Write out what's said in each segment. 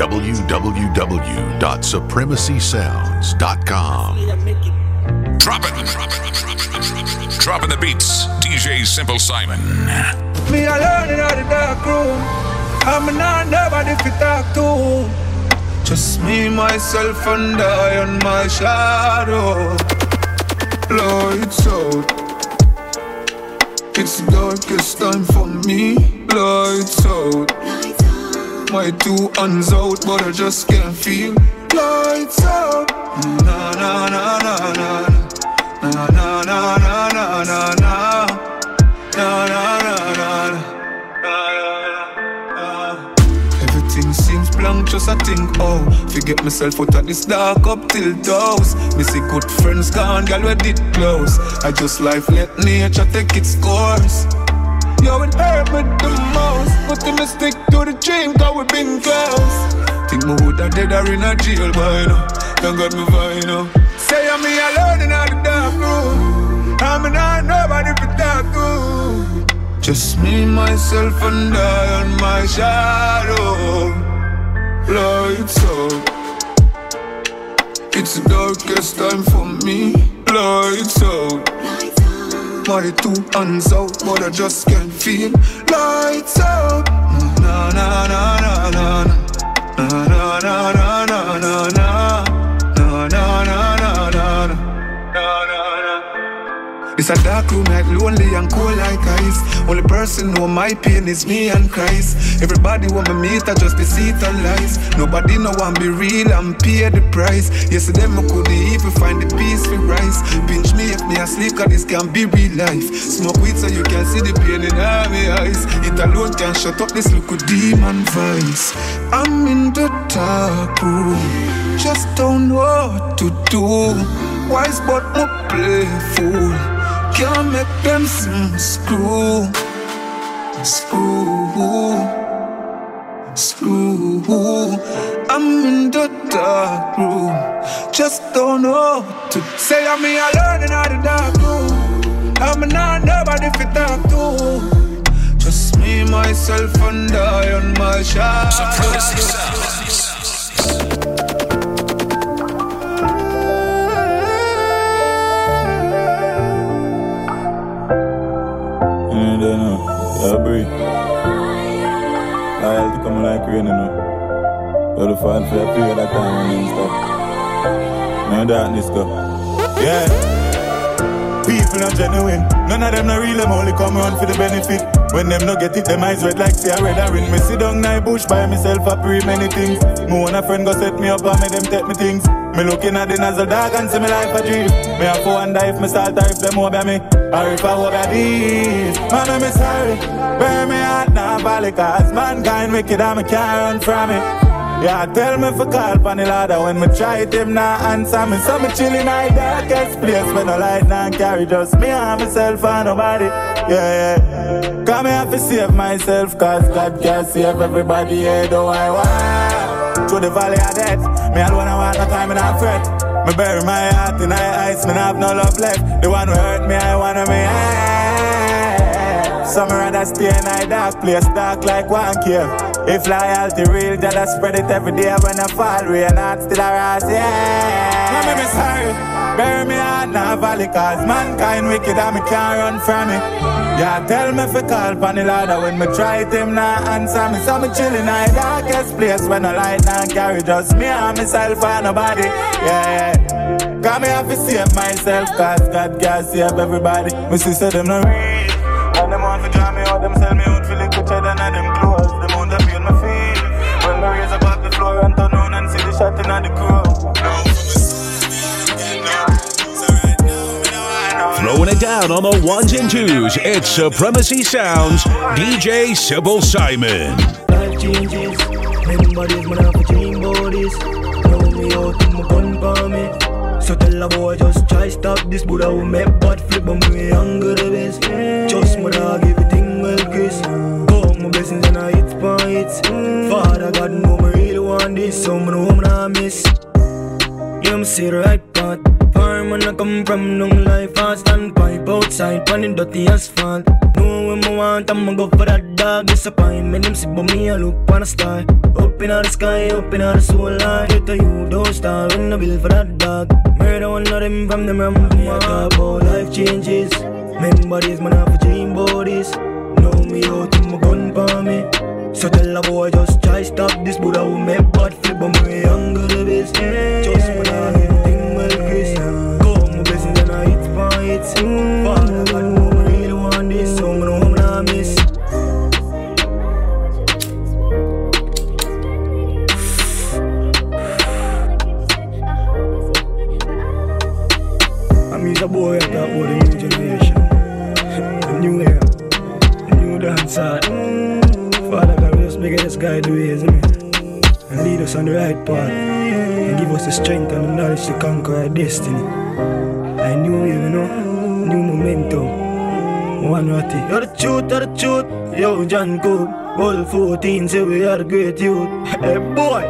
www.supremacysounds.com. Drop it. Dropping the beats. DJ Simple Simon. Me alone in the dark room. I'm not nobody to talk to. Just me, myself, and I on my shadow. Lights out. It's the darkest time for me. Lights out. My two hands out, but I just can't feel. Lights out. Na na na na na. Na na na na na na na. Na na na na na. Everything seems blank, just a think, oh. Forget myself out of this dark up till those. Missy good friends gone, girl, we did close. I just life let nature take its course. Yo, it hurt me the most. But me stick to the dream, cause we been close Think me woulda dead or in a jail by now Thank God me fine now Say I'm me alone in the dark room I'm not nobody to talk to just me, myself, and I on my shadow. Lights out. It's the darkest time for me. Lights out. My two hands out, but I just can't feel. Lights out. Na na na na na na. Na na na na na It's a dark room night, lonely and cold like ice. Only person know my pain is me and Christ. Everybody want me meet, I just deceit and lies. Nobody know want be real and pay the price. Yesterday I couldn't even find the peace for rise. Pinch me if me asleep, cause this can be real life. Smoke weed so you can see the pain in my eyes. It alone can shut up this look demon voice. I'm in the dark room, just don't know what to do. Wise but not playful. Can't make them screw, screw, screw. I'm in the dark room, just don't know what to say. I'm me alone in the dark room. I'm not nobody fit talk to. Just me, myself, and I on my shadow. Yeah, breathe. Loyalty coming like rain, you know. But the fall for a period of time and stop. No darkness go. Yeah. People not genuine. None of them not real, them only come around for the benefit. When them no get it, them eyes red like say I red a ring. Me sit down in bush by myself, I pray many things. Me want a friend go set me up and make them take me things. Me looking at the nozzle dog and see me life a dream. Me have to wonder if me or if them over me. Or if I over these. Man, I'm sorry. Bury me heart now, valley, cause mankind wicked and me can't run from it. Yeah, tell me for call pan the ladder when me try it, him not answer me. So me chillin' in the darkest place when no light now carry just me and myself and nobody. Yeah, yeah. Come me have to save myself, cause God can save everybody. Yeah, do I want to the valley of death. Me alone I want no time in a fret. Me bury my heart in the ice, me have no love left. The one who hurt me, I wanna me. Some rather stay in a dark place, dark like one cave. If loyalty real, just spread it every day when I fall, rain not still a rise, yeah. Mama, me sorry, bury me heart now valley, cause mankind wicked and me can't run from it. Yeah, tell me for call pan the ladder when me try it, him not answer me. So me chillin' in the darkest place when the light not carry just me and myself and nobody, yeah. Cause me have to save myself, cause God can save everybody. Me sister them no real. And them want to draw me out, them sell me out for liquor cheddar and them clothes. Them down on the ones and twos, it's Supremacy Sounds, DJ Simple Simon. So tell a boy just try stop this, but I will make bad flip on me younger the best. Just my dog, everything well kiss. Go my blessings and I hits for hits. Father God know me really want this, so me know me not miss. Yeah, me see right man I come from, long life fast and pipe outside, pan in dirty asphalt. Know when I want, I'ma go for that dog. Disappointment, them see but me, I look on a star. Up in the sky, up in the soul line. Get a you, don't start when I build for that dog. Murder one of them from them, I'm talk about life changes. Memories, man, I have a dream this. Know me out to my gun for me. So tell a boy just try stop this Buddha who make bad flip but me younger the best Just when I for it Father God really want this So me not miss I'm a boy I talk about the new generation The new era The new dancer Father God, we just make this guy do his, me. And lead us on the right path. And give us the strength and the knowledge to conquer our destiny. I knew you know. Momentum. One the truth, you're the. Yo, John Coop. All 14 say we are great youth. Hey, boy.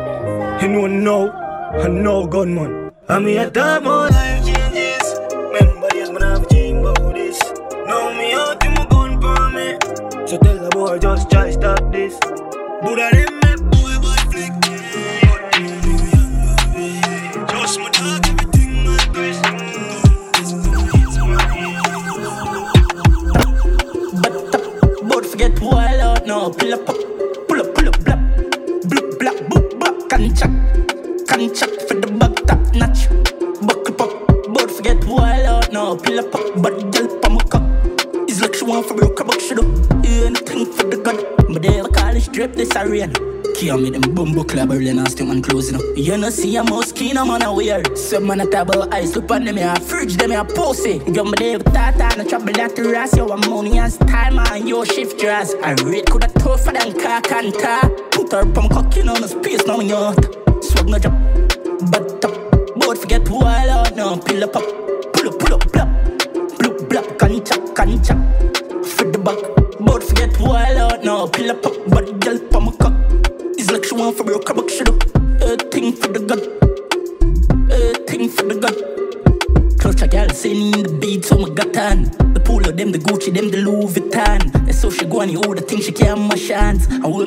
You know now. I know gunman. I'm here talk about life changes. Remember this, man, I have a dream about this. Know me out to my gun for me. So tell the boy just try stop this. Buddha them out. Pull up, pull up, pull up, blap, blip, blap, boop, blap, can chuck, can chuck for the back top notch. Buckle pop, both forget wild out now. Pull up, but girl pa my cup. It's like she want for broke a buck she do. Anything for the god. But they ever call it strip this a Kill me them bumbo club early and still man closing up. You know see a mouse keen a man a wear. Some man a table ice look on them a fridge them a pussy. Yo me dey tata and a trouble that ras yo I'm money and style man yo shift dress. I rate coulda tougher than cock and tar. Put her pump cocking on the space now me out. Swag no drop, but uh, up. Both forget who I out now. Pill up, up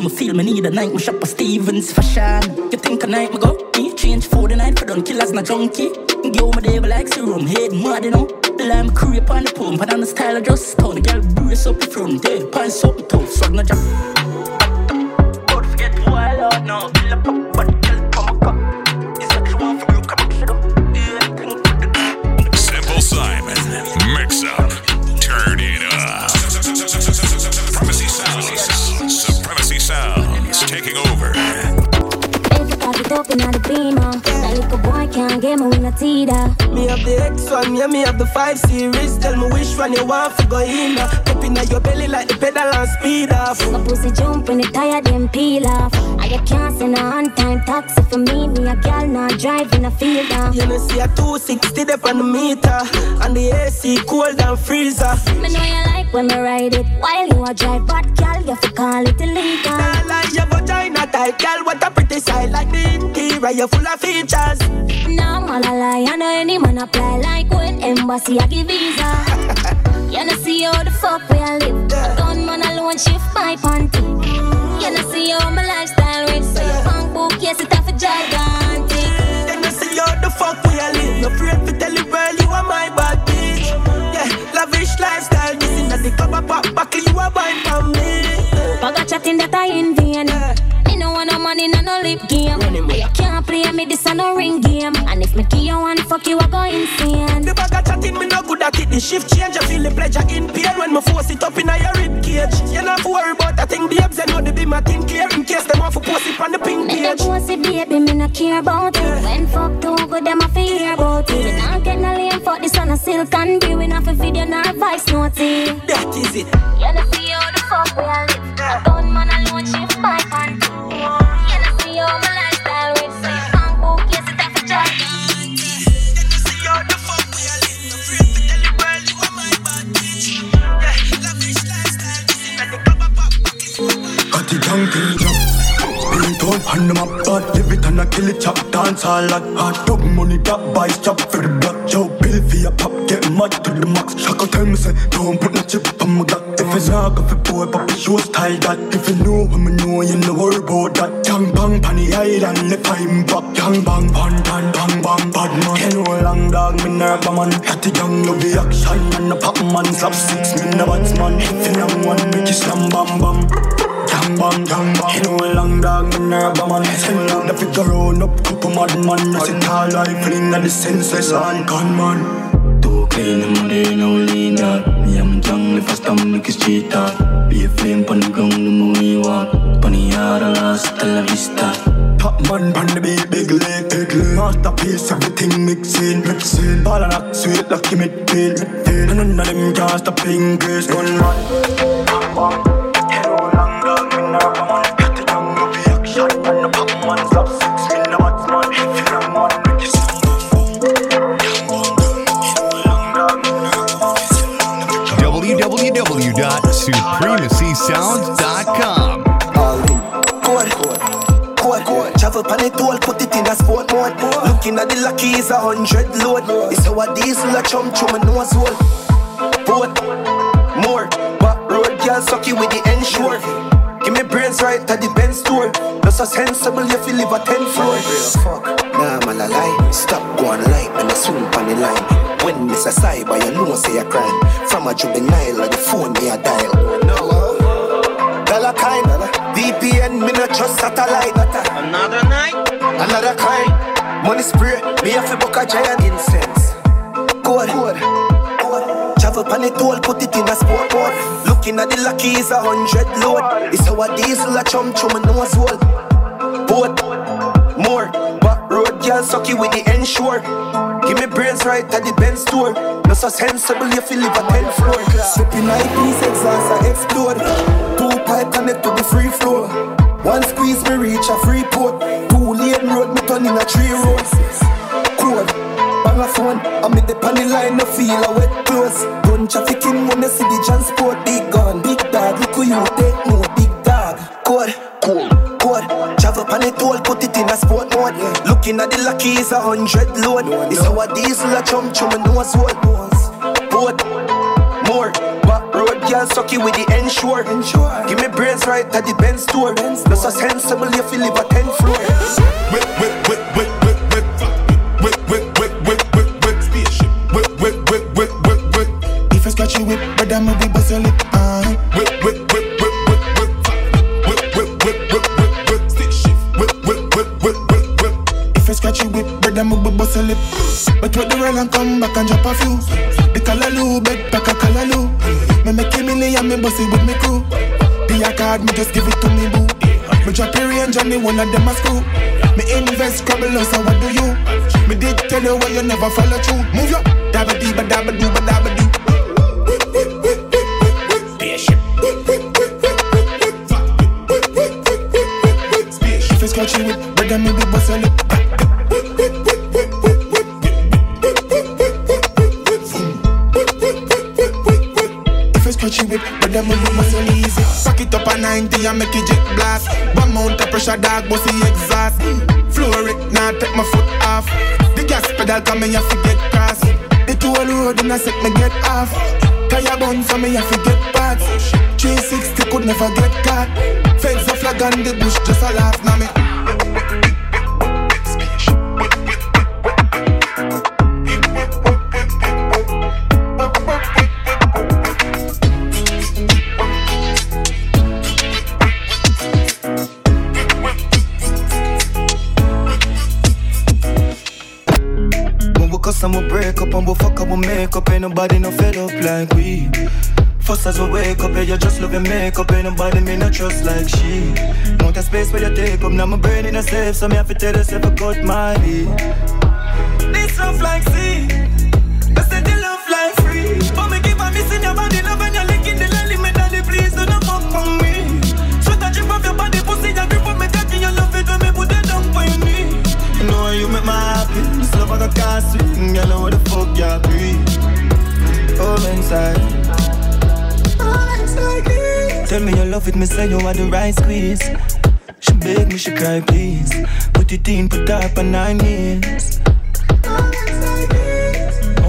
me feel me need a night, me shop a Stevens fashion. You think a night me go? Me change for the night for done killers, not junkie. Give me devil like serum, head mad, you know. Lime creep on the pump, and on the style of just stone. Girl brace up the front, yeah, pants something tough, swag no drop. Tell me which one you want for go in. Up in your belly like the pedal and speed off. My pussy jump when the tire them peel off. And you can't send a on time taxi for me. Me a girl not driving a field off. You know, see a 260 there on the meter. And the AC cold and freezer. Me know you like when me ride it. While you a drive, but girl, you fi call it illegal. Nah, like your vagina tight, girl. What a pretty sight. Like interior, you full of features. No man a lie, I know any man apply like when embassy I give visa. you know see how the fuck we a live. A gunman alone shift my panty. You know see how my lifestyle with. So your punk book, yes it have a gigantic. Then you see how the fuck we a live. No afraid to tell the world you are my bad bitch. Yeah, lavish lifestyle. This in the cover pop back, you are buying from me. A chatting that I in vain. Me no want no money, no no lip game. You can't play me this a no ring game. And if me give you one fuck you, I go insane. The bag of chatting, me no good at it. The shift change, I feel the pleasure in pain when me force it up in a your rib cage. You not worry about that thing, babes. I know the be my thing clear in case them want to post it on the pink Me no page. pussy baby, me no care about it. When fuck too good, them a fi hear about it. We not get no lame fuck this on a silk and be. We not fi video nor voice note it. That is it. You know see how the fuck we a live. A gunman alone shift hand them up, but live it and I kill it, chop dance all like hot dog money, that buys chop. For the block, Joe Bill Billy for pop, get mad to the max. Shaka tell me say, don't put no chip on my Glock. If it's not good for boy, pop show style that. If you know what me know, you know worry about that. Young bang pan the island, if I'm back. Bang pan pan bang bang bad man. Can no long dog, me nerve man. The young love the action and the pop man. Slap six, me no batsman. If you know one, make you slam bam bam. Gang bang, gang bang You know long dog, me nerve man Send out the figure round up, couple mad man I see tall rifling and the senseless on gunman Too clean, I'm there, no lean out Me and my jungle, if I stomach is cheat out Be a flame pon the ground, the movie walk. Pon the yard, hasta la vista Top man pan the big big leg, big leg. Masterpiece, everything mixing, mixing. Ball and act sweet it feel, it And none of them can stop grace, gun man At the lucky is a hundred load. It's our diesel a chum chum and nose hole. Boat, more, but road girl sucky with the ensure. Give me brains right at the Benz store. Not so sensible you live a 10 floor. Fuck, nah man a lie. Stop going light and I swim on the line. When this a cyber, you know say a crime. From a juvenile, like the phone me a dial. No, dollar kind. VPN, me not trust satellite. Money spray, me have to book a giant incense. Good, good. Travel pan it all, put it in a sport mode. Looking at the lucky is a hundred load. It's our diesel a chum chum and nose hole. Boat, more, but road girl sucky with the ensure. Give me brains right at the Benz store. Not so sensible if you live a 10 floor. Sipping piece exhaust I explode. Two pipe connect to the free floor. One squeeze me reach a free port. Lane road me turn in a three road. Code, bang a phone. I'm in the panny line, no feel a wet clothes. Gun trafficking when you see the transport. Big gun, big dog, look who you take no big dog. Code, cool, code. Travel pan it all, put it in a sport mode. Looking at the lucky is a hundred load. It's our diesel a chum chum and nose hole. Boat, more, girl sucky with the ensure. Give me brains right at the Benz store. Not so sensible if you live a 10 floor. Whip, whip, whip, whip, whip, whip. Whip, whip, whip, whip, whip, whip. Spaceship. Whip, whip, whip, whip, whip, whip. If I scratch you whip, brother, me we bust your lip. Uh. Whip, whip, whip, whip, whip, whip. Whip, whip, whip, whip, whip, whip. Whip, whip, whip, whip, whip, whip. If I scratch you whip, brother, me we bust your lip. But with the rail and come back and drop a few. The callaloo, bed pack a callaloo. Me make a million, me bust it with me crew. Be a card, me just give it to me boo. Me drop your range on one of them a screw. Me invest, crumble, so what do you? Me did tell you why you never follow through. Move your dabba dee ba dabba doo ba me we bust your easy. Pack it up a 90 and make it jet blast. One mount of pressure, dog, the exhaust. Floor it, now take my foot off. The gas pedal come in, you forget cross. The toll road and I set me get off. Tire bun for me, I forget parts. 360 could never get caught. Fence a flag on the bush, just a laugh now me. And we break up and we fuck up we make up Ain't nobody no fed up like we. First as we wake up, yeah, you just love your makeup. Ain't nobody me no trust like she. Want a space where you take up Now my brain in a safe So me have to tell yourself I cut my beat This rough like sea castle Girl, what the fuck you breathe Oh, inside Tell me you love it, me say you are the right squeeze. She beg me, she cry, please. Put it in, put up on nine. And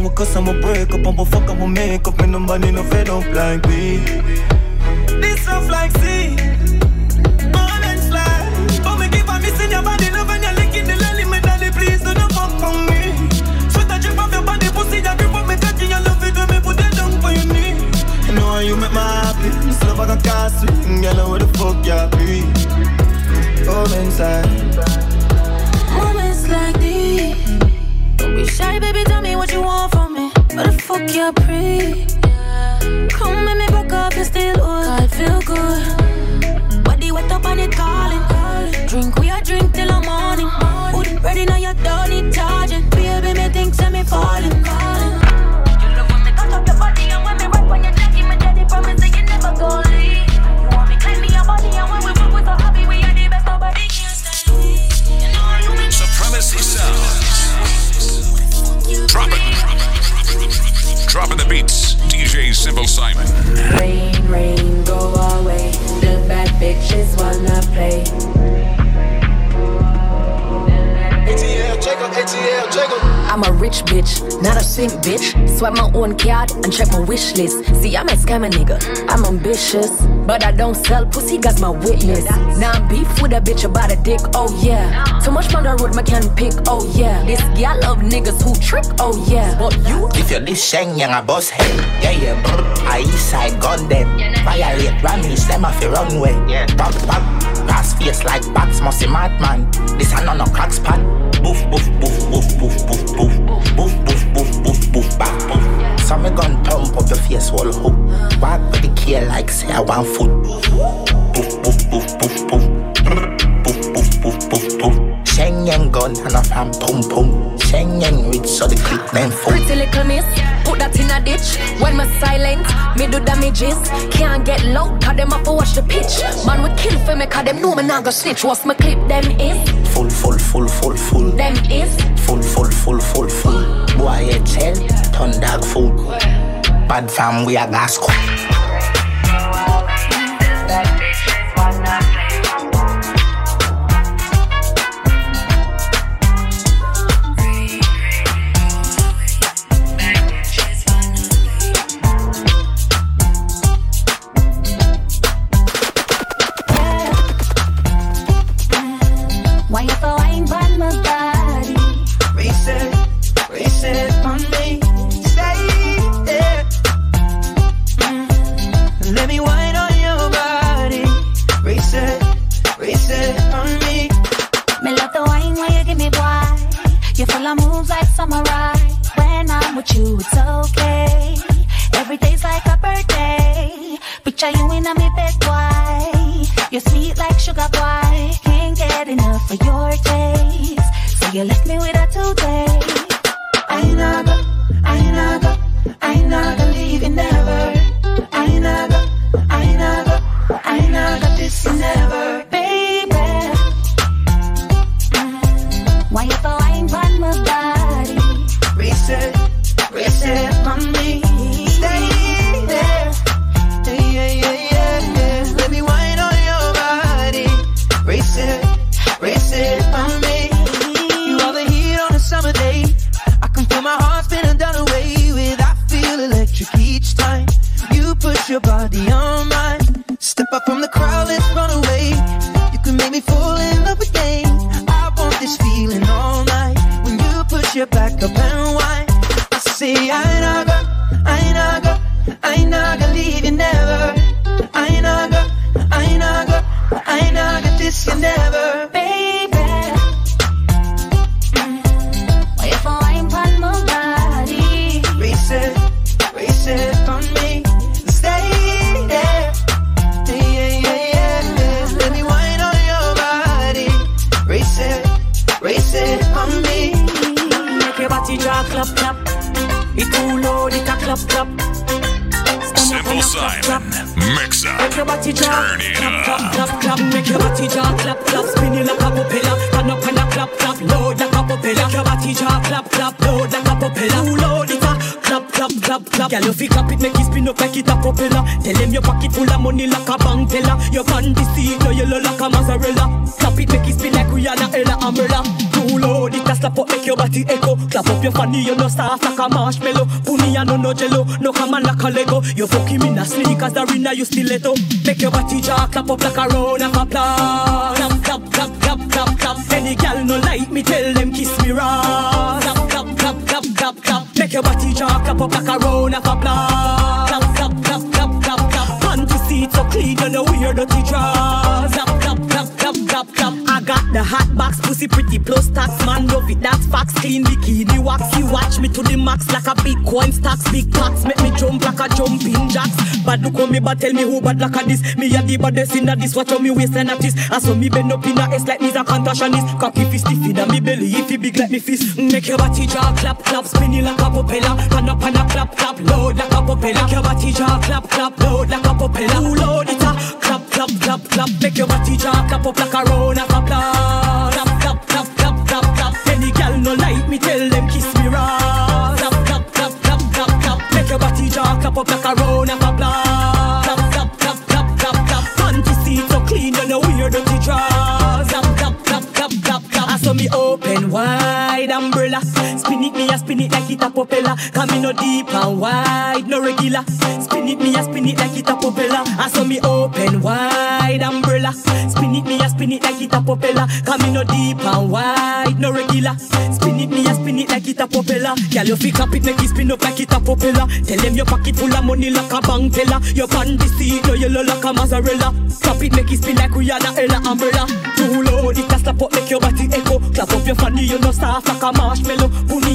we cause I'ma break up, I'ma fuck, I'ma make up, and nobody no fed up like me. This rough like sea, moments like, but me keep on missing your body, love I swing, girl, where the fuck you be? Come inside. Moments like these. Don't be shy, baby. Tell me what you want from me. What the fuck you pre? Come make me back up and still wood. I feel good. Body wet up and it calling. Drink we a drink Dropping the beats. DJ Simple Simon. Rain, rain, go away. The bad bitches wanna play. I'm a rich bitch, not a simp bitch. Swipe my own card and check my wish list. See, I'm a scammer nigga. I'm ambitious, but I don't sell pussy, got my witness. Now I'm beef with a bitch about a dick, oh yeah. Too much on the road, my can pick, oh yeah. This gal love niggas who trick, oh yeah. But you, If you're this sheng, yang a boss head. Yeah, yeah, brr. I east side gun them. Violate Rammies, them off the runway. Yeah, pop, pop. Pass face like bats, musty madman. This a no no crack spot. Boof, boof, boof, boof, boof, boof, boof. Boof, boof, boof, boof, boof, back, boof. So me gun pump up your face whole hook. Walk with the key like say I want foot. Boof, boof, boof, boof, boof. Boof, boof, boof, boof, boof. Sheng yang gun and a fan pum pum. Sheng yang rich so the clip them full. pretty little miss, put that in a ditch. When me silent, me do damages. Can't get low, cause them up to watch the pitch. Man, we kill for me, cause them know me not go snitch. What's my clip, them is? Full, full, full, full. Them is? Full, full, full, full, full. Boy, you tell, turn dog food. Bad fam, we a gas cook. Body it clap up. clap clap. Make your body jaw clap clap. Spin it like a propeller. Turn up and a clap clap. Load like a propeller. Make your body jaw clap clap. Load like a propeller. Too load it a clap clap clap clap. Girl, you fi clap it, make it spin up like it a propeller. Tell them your pocket full of money like a bank teller. Your panty seat, your yellow like a mozzarella. Clap it, make it spin like Rihanna, Ella, Umbrella. Do Too low, it a slap up, make your body echo. Clap up your fanny, you no soft like a marshmallow. Puni and no no jello, no come on like a Lego. You fucking me na sneakers, the arena you stiletto. Make your body jaw clap up like a round of applause. Clap, clap, clap, clap, clap, clap. Any gal no like me, tell them kiss me raw. Clap, clap, clap, clap, clap, clap. Make your body jaw clap up like a round of applause. Clap, clap, clap, clap, clap, clap. Panty seat so clean, you know wear dirty drawers. The hot box, pussy pretty plus tax man love it. That's facts, clean bikini wax. You watch me to the max like a big Bitcoin stacks, big packs make me jump like a jumping jacks. But look on me, but tell me who bad like a this. Me a the baddest in a this. Watch on me waistline at this. I saw me bend up in a S like me's a contortionist. Cocky fist in a me belly, if it big like me fist. Mm, make your body jaw clap clap, spinning like a propeller. Pan up and a clap clap, load like a propeller. Make your body jaw clap clap, load like a propeller. Who load it up? Clap clap clap clap. Make your body jaw clap up like a round of applause. Clap clap clap clap clap clap. Any gal no like me, tell them kiss me raw. Clap clap clap clap clap clap. Make your body jaw clap up like a round of applause. Spin it me a spin it like it a propeller. Come me no deep and wide, no regular. Spin it me a spin it like it a propeller. I saw me open wide umbrella. Spin it me a spin it like it a propeller. Come me no deep and wide, no regular. Spin it me a spin it like it a propeller. Girl you feel up it make it spin up like it a propeller. Tell them your pocket full of money like a bank teller. Your panty seat no yellow like a mozzarella. Clap it make it spin like Rihanna Ella umbrella. Too low it a slap up make your body echo. Clap up your fanny you no soft like a marshmallow.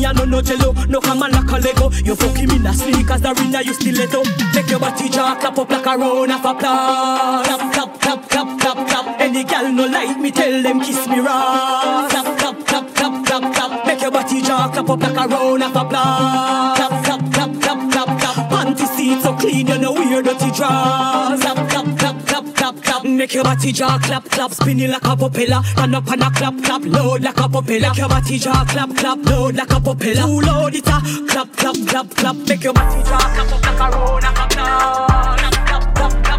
And no no jello, no come on like a Lego. You fucking me na sneakers, the arena you still stiletto. Make your body jaw clap up like a round of applause. Clap clap clap clap clap clap. Any gal no like me, tell them kiss me raw. Clap clap clap clap clap clap. Make your body jaw clap up like a round of applause. Clap clap clap clap clap clap. Panty seat so clean, you know wear dirty drawers. Clap clap clap clap clap clap. Make your body jaw clap clap, spinning like a propeller. Run up and a clap clap, load like a propeller. Make your body jaw clap clap, load like a propeller. Too load it a clap clap clap clap. Make your body jaw clap up like a round of applause. Clap clap clap clap.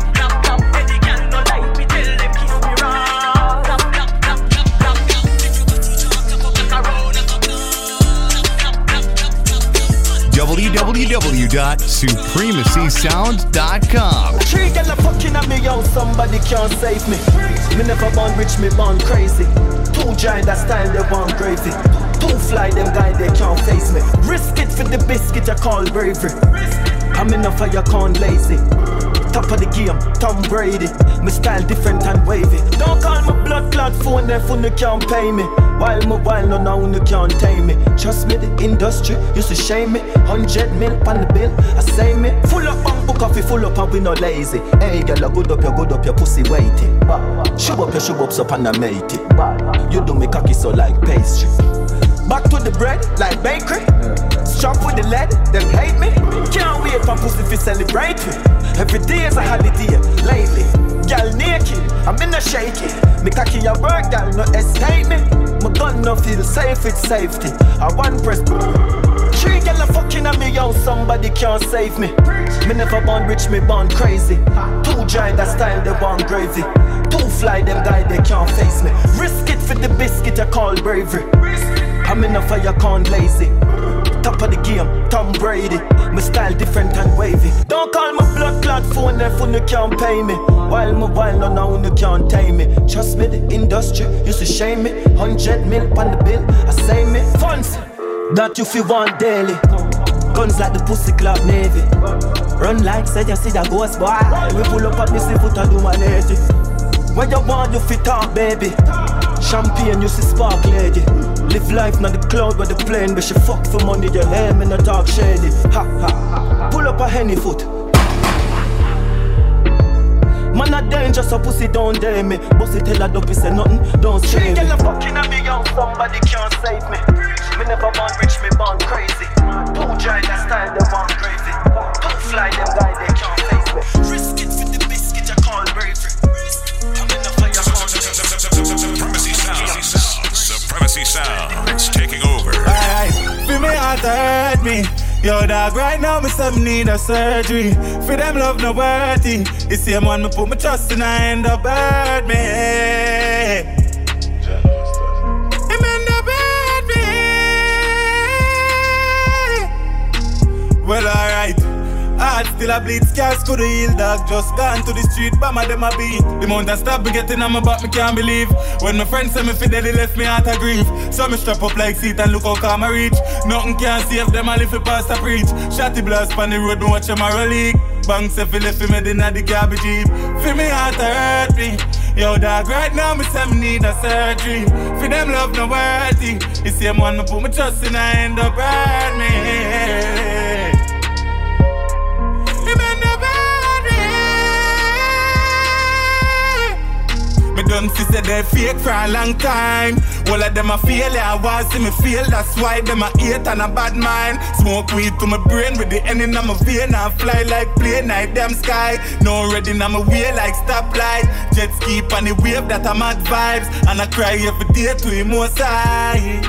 www.supremacysound.com. Three fucking at me, yo, somebody can't save me. Me never born rich, me born crazy. Two giant that style, they. Two fly, them guy, they can't face me. Risk it for the biscuit, I call bravery. I'm lazy. Top of the game, Tom Brady. My style different and wavy. Don't call my blood clot phone, phone you can't pay me. While my while no now you can't tame me. Trust me, the industry used to shame me. Hundred mil on the bill, I say me. Full up on book coffee, full up and we no lazy. Hey girl, I good up, you good up, your pussy waiting. Shove up your shove ups up and I mate it. You do me cocky so like pastry. Back to the bread, like bakery. Strap with the lead, them hate me. Can't wait for pussy to celebrate me. Every day is a holiday, lately. Girl naked, I'm in a shaky. Me cocky a work, girl, no escape me. My gun no feel safe, it's safety. I one press. Three girl a fucking at me, yo, somebody can't save me. Me never born rich, me born crazy. Two giant that style, they born gravy. Two fly, them guy, they can't face me. Risk it for the biscuit, I call bravery. I'm enough of you can't lazy. Top of the game, Tom Brady. My style different and wavy. Don't call my blood clot phone, phone you can't pay me. While my while no now you can't tame me. Trust me, the industry used to shame me. Hundred mil on the bill, I say me. Funds that you feel want daily. Guns like the pussy club navy. Run like said you see that ghost boy. We pull up at this foot and do 180. When you want you fit talk, baby. Champagne, you see spark lady. Live life, not the cloud where the plane, but she fuck for money, your hair, in not dark shady. Ha ha. Pull up a henny foot. Man a danger, so pussy don't dare me. Pussy tell her dope, say nothing, don't stray me. Girl, fucking a me young, somebody can't save me. Me never born rich, me born crazy. Two giant that style, they want crazy. Two fly, them guy, they can't face me. Risk it Fancy Sounds taking over. Alright, feel me out hurt me. Yo, dog, right now, me some need a surgery. For them, love no worthy. You see, I'm on me put my trust in, I end up hurt me. Him end up hurt me. Well, alright. I still a bleed Scars could heal, dog. Just gone to the street, bama them a beat. The mountain stop me getting on my back, me can't believe. When my friends say me fit dead, they left me out of grief. So me strap up like seat and look how calm I reach. Nothing can save them, I live it past a preach. Shotty blast on the road, me watch them a league. Banks if you left me in the garbage heap. Feel me heart to hurt me. Yo, dog, right now me say me need a surgery. For them love no worthy. You see, one me put my trust in, I end up hurt me. Done see say they fake for a long time. All of them a fail, I want see me feel. That's why them a hate and a bad mind. Smoke weed to my brain with the end in my vein. I fly like plane, night damn sky. No ready now my way like stoplight. Jet ski on the wave that I'm mad vibes. And I cry every day to him more side.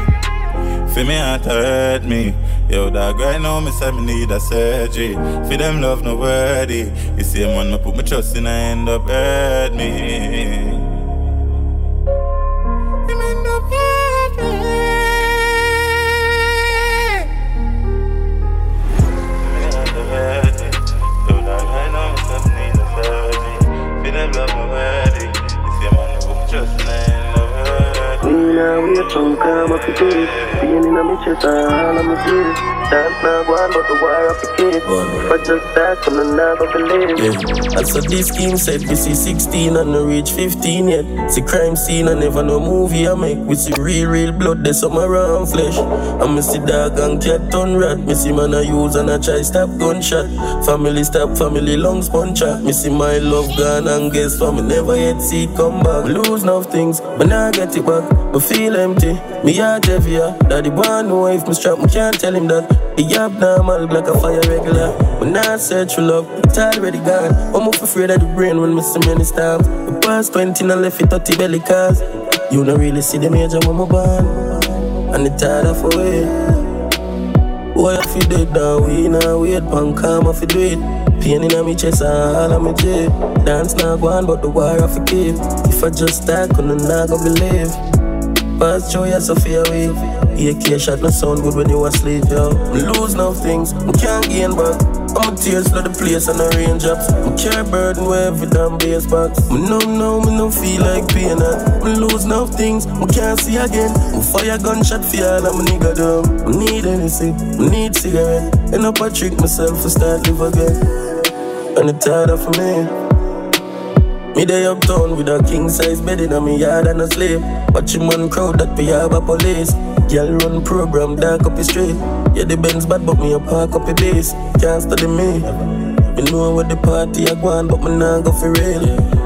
Feel me heart hurt me. Yo, dog, right now, me say me need a surgery. For them love no worthy. You see, man, me put my trust in, I end up hurt me. Me now wait from calm up to this Pain in chest and all of my tears Dance now go on but the wire up the If I just die from the night of the live Yeah, I saw this scheme said we see 16 and no reach 15 yet. See crime scene and never no movie I make. We see real, real blood, there's some around flesh. And me see dog and cat turn rat. Me see man I use and I try stop gunshot. Family stop, family lungs punch out. Me see my love gone and guess what? Me never yet see it come back. Lose enough things, but now I get it back. But feel empty. Me heart heavier. Daddy want know if me strap, me can't tell him that. The abnormal like a fire regular. When I search for love, it's already gone. I'm off afraid of the brain when me see many times. The past 20 and left it 30 belly cars. You don't really see the major when I'm born. And the tired of away. Boy, if you dead now, we now wait, pan calm if you do it. Pain in my chest and all of my jet. Dance now go on, but the wire off a keep. If I just start, couldn't not go believe. Joy, yes, I fear away. AK shot no sound good when you asleep, yo. Me lose now things, me can't gain back. I'm a tears flood the place and the raindrops. Me carry burden where every damn base box. Me know now, me no feel like pain that. Me lose now things, me can't see again. Me fire gunshot for all of my nigga dumb. Me need anything, me need cigarette. End up I trick myself to start live again. And it's harder for me. Me day uptown with a king size bed in me yard and a slave. Watching one crowd that we have a police. Girl run program dark up the street. Yeah, the Benz bad, but me a park up the base. Can't study me. Me know what the party I want, but me nah go for real.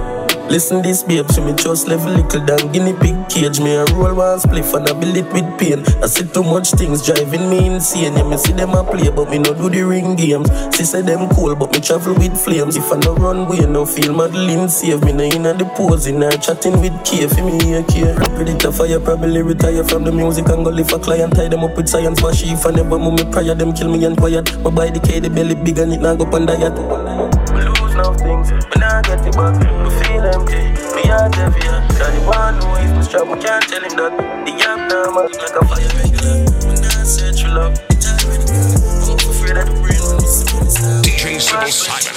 Listen this babe, she me just level little down guinea pig cage. Me a roll one spliff and I build it with pain. I see too much things driving me insane. Yeah, me see them a play, but me no do the ring games. She say them cool, but me travel with flames. If I no run way, no feel Madeline save me. No inna the pose, in her chatting with K for me here care. Predator fire probably retire from the music and go live a client. Tie them up with science, wash if I never move me prior. Them kill me and quiet. My body K the belly big and it now go on diet. Lose now things, but now get it back. Me feel empty, me heart heavy. Daddy want know if me strap, can't tell him that. The yap now man like a fire regular. When I search for love, it's already gone. I'm afraid of the brain when it's DJ Simple Simon.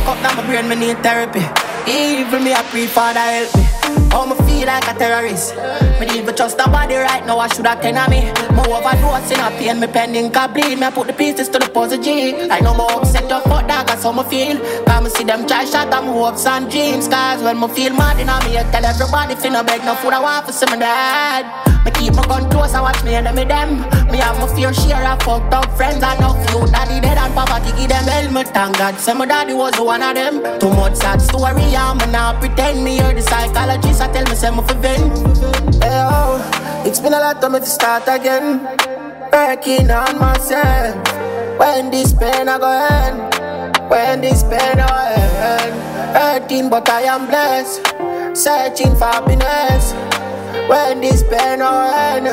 Me fuck up now my brain, me need therapy. Even me a pre father help me. How me feel like a terrorist. Me need to trust nobody right now. I should have ten of me. Me overdose in a pain. Me pending can bleed. Me I put the pieces to the puzzle G. I know more upset up fuck dog. That's how me feel. Cause me see them try shot my hopes and dreams. Cause when me feel mad in me, I tell everybody finna beg no food. I want for some of that. Me keep my gun close and watch me and me them. Me have my fair share of fucked up friends and no few daddy dead and poverty give them helmet. Thank God, say my daddy was one of them. Too much sad story, I'm not pretend me hear the psychologist. I tell me say for vent. Hey, oh, it's been a lot of me to start again. Working on myself. When this pain I go end. When this pain I end. Hurting, but I am blessed. Searching for happiness. When this pain I end.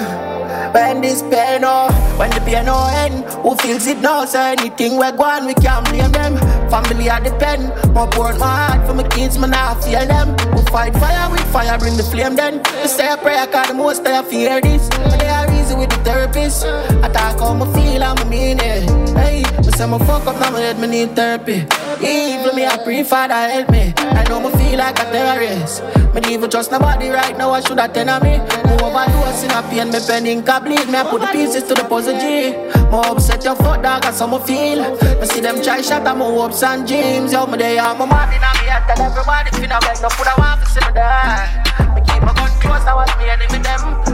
When this pain oh, when the pain no end, who feels it now? So anything we're on, we can't blame them. Family I depend, more pour my heart for my kids, man I feel them. We fight fire with fire, bring the flame then. We say a prayer, cause the most I fear this. But there are easy with the therapist. I talk how me feel, I'm mean it. Hey, me say me fuck up, now me head, me need therapy. Even me, I pray Father help me. I know me feel like a terrorist. Me even trust nobody right now, I should have ten of me. Move overdose in a pain, me pen ink a bleed. Me I put the pieces to the puzzle G. More upset your foot dog, I some feel. Me see them try shot at my hopes and dreams. Yo, me they are my mad in me, I tell everybody finna beg no food I want to see me die. Me keep my gun close, I watch me enemy them.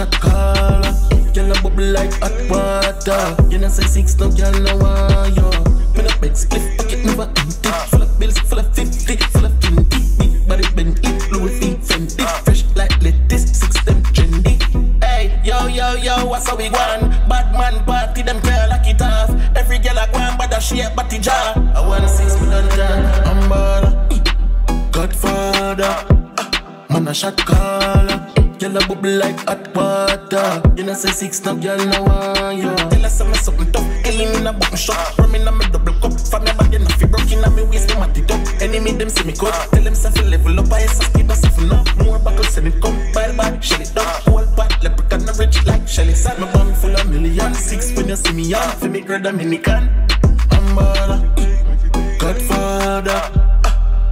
Shot caller. Girl a bubble like hot water. You know say six, no girl no want you. Me no beg split, pocket never empty. Full of bills, full of fifty, full of twenty. Big body bend it, Louis V Fendi. Fresh like lettuce, six them trendy. Hey, yo yo yo, what's how we want? Bad man party, them girl like it off. Every girl a and bad a shape, body jar. I wanna six million dollars. I'm baller, Godfather. Ah, man a shot caller. Girl a bubble like hot water. You know say six no girl no want you. Tell us some something tough. Killing in a button shot. Rum in a me double cup. For me body no fi broke in a me waist me mat it up. Enemy them see me cut. Tell them say fi level up. I say speed us if no. More buckle send it come. Bye bye. Shell it down. Whole pot leprechaun a rich like Shelly. Side my bum full of million. Six when you see me on. Fi me grade Dominican. I'm baller. Godfather.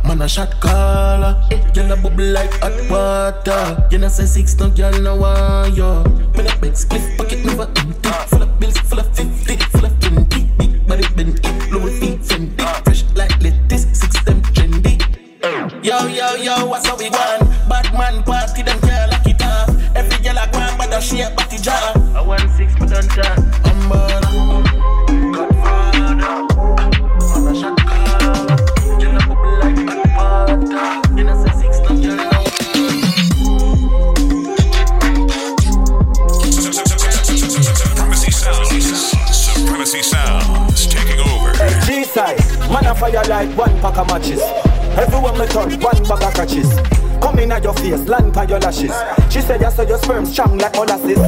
Man a shot caller. Girl a bubble like hot water. You know say six no girl no want you. Me no beg split pocket never empty. Full of bills, full of fifty, full of twenty. Big body bend it, Louis V Fendi. Fresh like lettuce, six them trendy. Yo yo yo, what's how we want? Bad man party, them girl like it off. Every girl a go and bad a shape body jar. I want six, but don't turn. She said, I saw your sperm strong like molasses.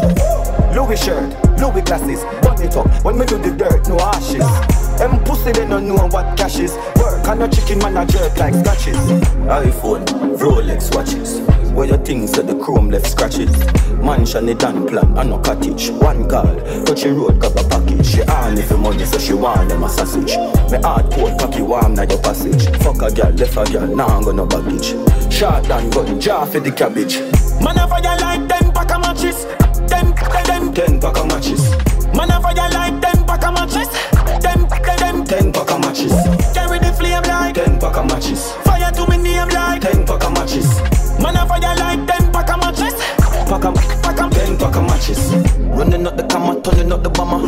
Louis shirt, Louis glasses, burn it up. When me do the dirt, no ashes. Them pussy they don't know what cash is. Work and no chicken man a jerk like scratches. iPhone, Rolex watches. Where your things at the scratches. Mansion the dan plan, I no cottage. One call, touch the road, grab a package. She on if the money, so she want them a sausage. Me hard cold cocky warm na your passage. Fuck a girl, left a girl, now I'm gonna baggage. Shot and gun, jar for the cabbage. Man a fire like ten pack of matches. Ten, ten, ten, Ten pack of matches. Turning up the bomber.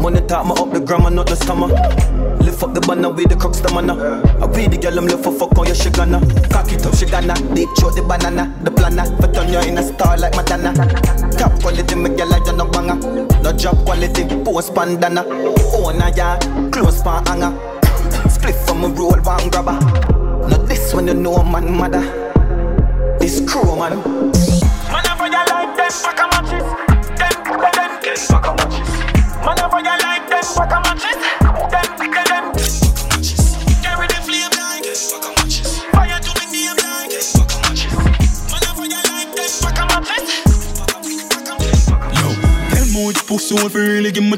Money talk me up the grammar, not the stammer. Lift up the banner with the the manna. I be the girl I'm left for fuck on your she gonna. Cock it up, she gonna. Deep throat the banana, the planner. But turn you in a star like Madonna. Top quality, me girl I no banger. No job quality, post bandana. Own a yard, close pan hanger. Split from a roll, one grabber. Not this when you know man mother. This crew man.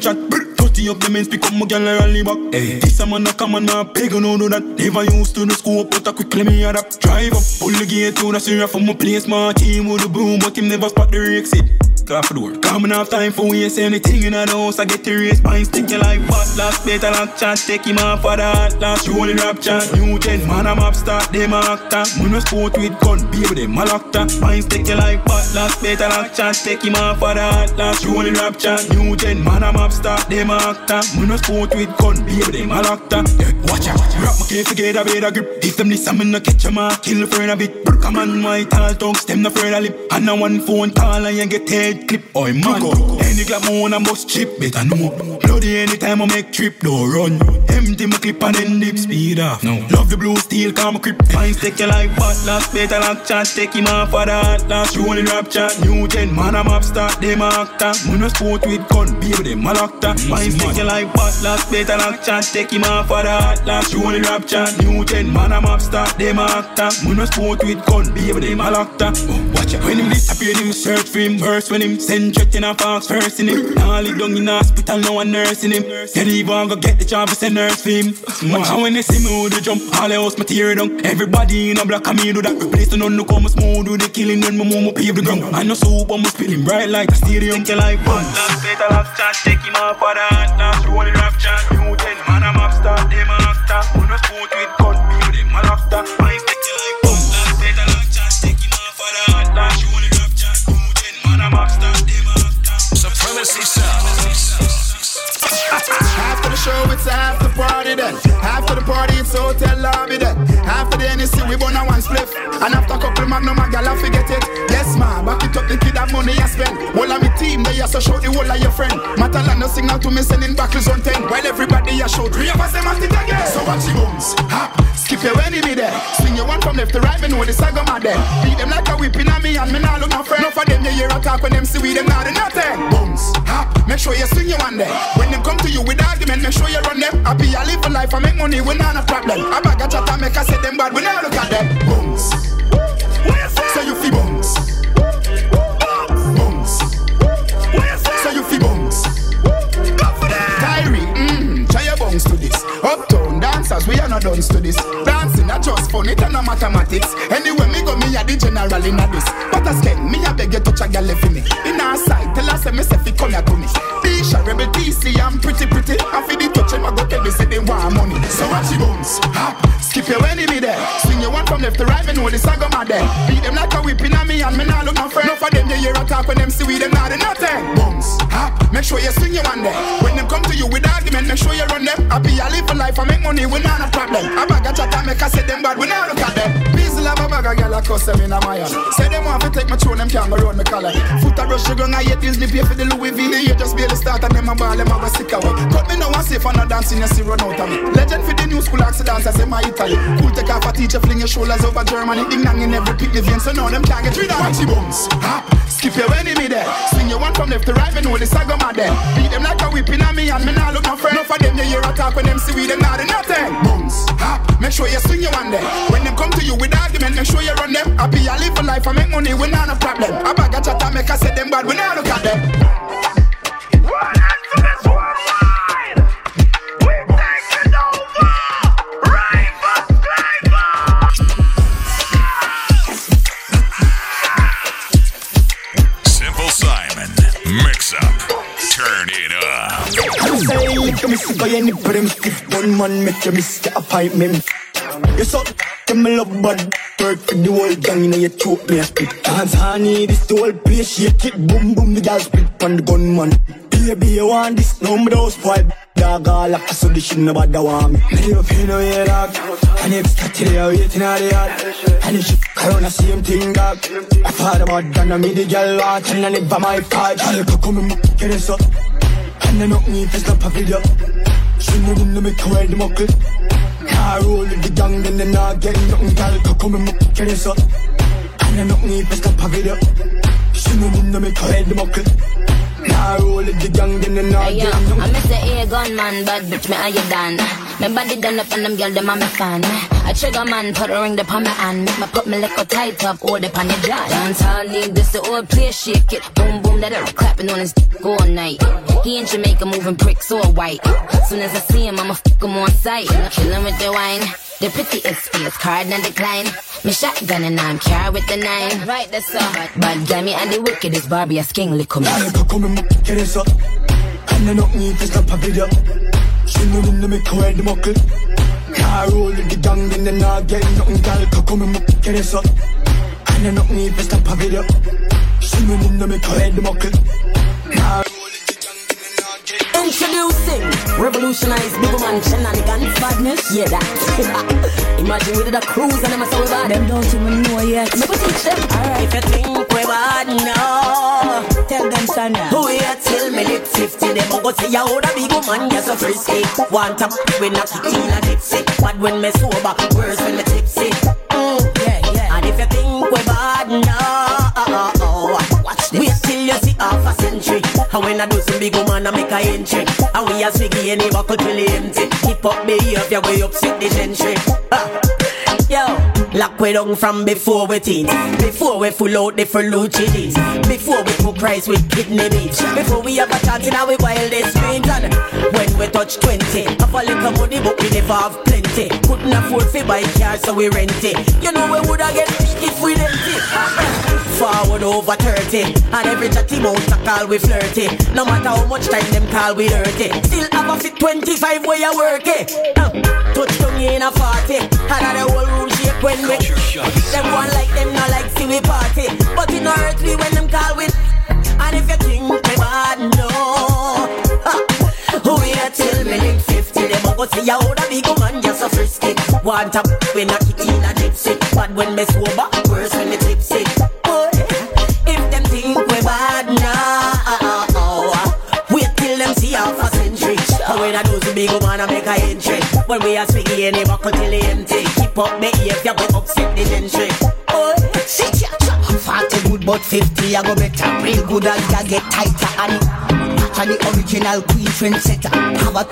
Chat. Brr. Tutty up the men speak up my girl and rally back. Hey. This a man a come and a beg no do that. Never used to the scope, but I quickly me adapt. Drive up, pull the gate to the syrup from my place. My team with the boom, but him never spot the exit. For the work. Coming off time for waste anything in the house. I get the race, spine sticking like butt. Last better like chance, take him off for the hot last. Rolling rap chant, new gen, man I'm up start, them a actor. Man no sport with gun, baby them a locked Spine sticking like butt. Last better like chance, take him off for that last. Rolling rap chant, new gen, man I'm up start, them a actor. Man no sport with gun, baby them a locked Yeah, watch out, rap my case to get a better grip. If them this, I'm in no catch 'em, a kill the friend a bit. Come on, my tall tongues, them no afraid of lip. And a one phone call you get head clip, oi man. Any glamour on a bus chip, better know. Bloody anytime I make trip, don't run. Empty my clip and then dip speed off. No. Love the blue steel, come grip. Fine, take you like butlers, better like chat, take him off for the atlas. Rolling rap chat, new gen, man, I'm up start, them actor. When sport with gun, baby, them a actor. Fine, take you like butlers, better like chat, take him off for the atlas. Rolling rap chat, new gen, man, I'm up start, them actor. When sport with gun, baby, them a actor. Oh, watch it. When him disappear, him search for him verse. When him send threat in a fox, first in him. Now live down in hospital, no one nursing him. Get even go get the job, send nurse for him. How when they see me, who they jump, all the house material down. Everybody in a black, and me do that. Replace the none, no come smooth, do the killing when my mama pave the ground. I know soup, I'm spilling bright like a stadium, kill like one. Last better last chance, take him off for the hot last rolling rap chant. New ten, man, I'm star, them a actor. Who no sport with gun, me with them a laughter. I Sounds. After the show, it's after party then. After the party, it's hotel lobby then. After the NEC, we burn a one spliff. And after a couple magnum, a gal, forget it. Yes, ma, back it the kid have money I spend. All of me team, they also show the whole of your friend. Matalano signal to me, sending back his on 10. While everybody a show, three of us, them at it again. So watch the bones, hop, skip your enemy there. Swing your one from left to right, me know the saga my there. Beat them like a whipping on me, and me nah look my friend. Enough of them, you hear a talk when them see we, them not do nothing. Bones, make sure you swing your one there. When them come to you with argument, make sure you run them. I live a life, I make money, we not a problem. I bag a chat, I make I say them bad, we not look at them. Bones. So you feel. Bones. Dancers, we are not done to this. Dancing, not just fun, it and no mathematics. Anyway, me go, me a the general in a this. But as king, me a beg you touch a girl in me. In our side, tell us, me say, fi come here to me. Tisha, rebel TC, I'm pretty, pretty. I feel the touch, I go tell me, say they want money. So watch your bones, hop, skip your enemy there. Left to right, me know this, I go mad there. Beat them like a whipping on me, and me nah look my friend. Enough of them, you hear a talk when them see we, them not do nothing. Bones, hop, make sure you swing your one eh. there. When them come to you with argument, make sure you run them. Happy, I live a life, I make money, we not a problem. I bag a chat, I make I say them bad, we not look at them. Beasley have a bag of girl, I cuss them in a mire. Say them want to take my throne, them can't go round me collar. Foot a brush, you gon' I hate Disney, pay for the Louis V. The year just barely start, and them a ball, them a sick away. Cut me now and safe, and no dancing, you see run out of me. Legend for the new school accidents, I say my Italy. Cool take off a teacher, fling your shoulders over Germany. Ding dang in every pick the vein, so now them can't get rid of Watch the bones, hop, skip your enemy there. Swing your one from left to right, me know the go mad there. Beat them like a whipping on me, and me nah look my friend. Enough of them, you hear a talk when them see we, them not do nothing. Bones, hop, make sure you swing your one there. When them come to you with argument, make sure you run them. Happy, I live a life, I make money, we not a problem. I bag a chat, I make I say them bad, we not look at them. Simple me sick of your nipple, them stiff One man make you miss the appointment. You suck, them me love bad Work for the whole gang, you know you choke me a spit. Dance honey, this the whole place Shake it, boom boom, the gal spit on the gunman. Baby, you want this, no me don't spoil. Dog all like so this shit nobody want me. Live up in no way, dog. And if start today, I'm waiting on the yard. And if she fuck around, the same thing, dog. I thought about that, now me the gal want And I never my fight Girl, you come and get this up I knock me it's not a video She know them to make wear the muckle Car roll with the gang then they not get nothing Girl can come and muck get this up I knock me it's not a video She know them to make wear the muckle Car roll with the gang then they not Hey, get yo, nothing I'm Mr. A gunman, bad bitch, me how you done? Me body done up and them girl, them a me fan. A trigger man, put a ring upon my hand. Make my put me like a tight up, hold it on your jaw. Dance all need this, the old place, shake it. Boom, boom, let it clapping on his dick all night. He in Jamaica moving bricks all white. Soon as I see him, I'ma fuck him on sight. Chillin' with the wine. The prettiest face card and decline. Me shotgun and I'm carried with the nine. Right, that's all. Bad guy, me and the wickedest Barbie, a sking lick me. Up I knock me if it's not a video She know make her wear the muckle Car roll the gang then they not get nothing Girl can come and muck this up I knock me if it's not a video She know to make her wear muckle Car Introducing Revolutionize Big Man Shenanigans Badness Yeah that Imagine we did a cruise and them a so bad Them don't even know yet go teach them Alright If you think we bad now Tell them son. Wait till them a go say you hold a big woman, you're so frisky. Want to when I kick in a gypsy, but when me sober, worse when me tipsy. Mm, yeah, yeah. And if you think we bad, no. Watch this. Wait till you see half a century. And when I do some big woman, I make a entry. And we a swiggy the buckle till empty. Keep up behavior, way upset the gentry. Ah. Yo. Lock we down from before we teens. Before we full out the Fiorucci jeans. Before we cook rice with kidney beans. Before we have a chance in our wildest dreams. And when we touch 20, have a little money but we never have plenty. Couldn't afford to buy cars so we rent it. You know we woulda get rich if we rent it. Forward over 30 And every chatty mouth a call we flirty. No matter how much time them call we dirty. Still have a fit 25 where you work it. Uh, Touch tongue in a 40 And the whole room shake when we Them one like them not like see we party. But in no earthly when them call we And if you think me bad, no. Uh, Wait till me live 50 Them a go you hold a big woman, you're so frisky. Want a when I kick in a gypsy. But when me sober, worse when me tipsy big woman, I make a entry. When we are speaking, any buckle till the empty. Keep up me if you go upset the gentry Boy, oh, sit ya, Forty good but fifty I go better. Real good as ya get tighter. And actually original queen trendsetter. Have a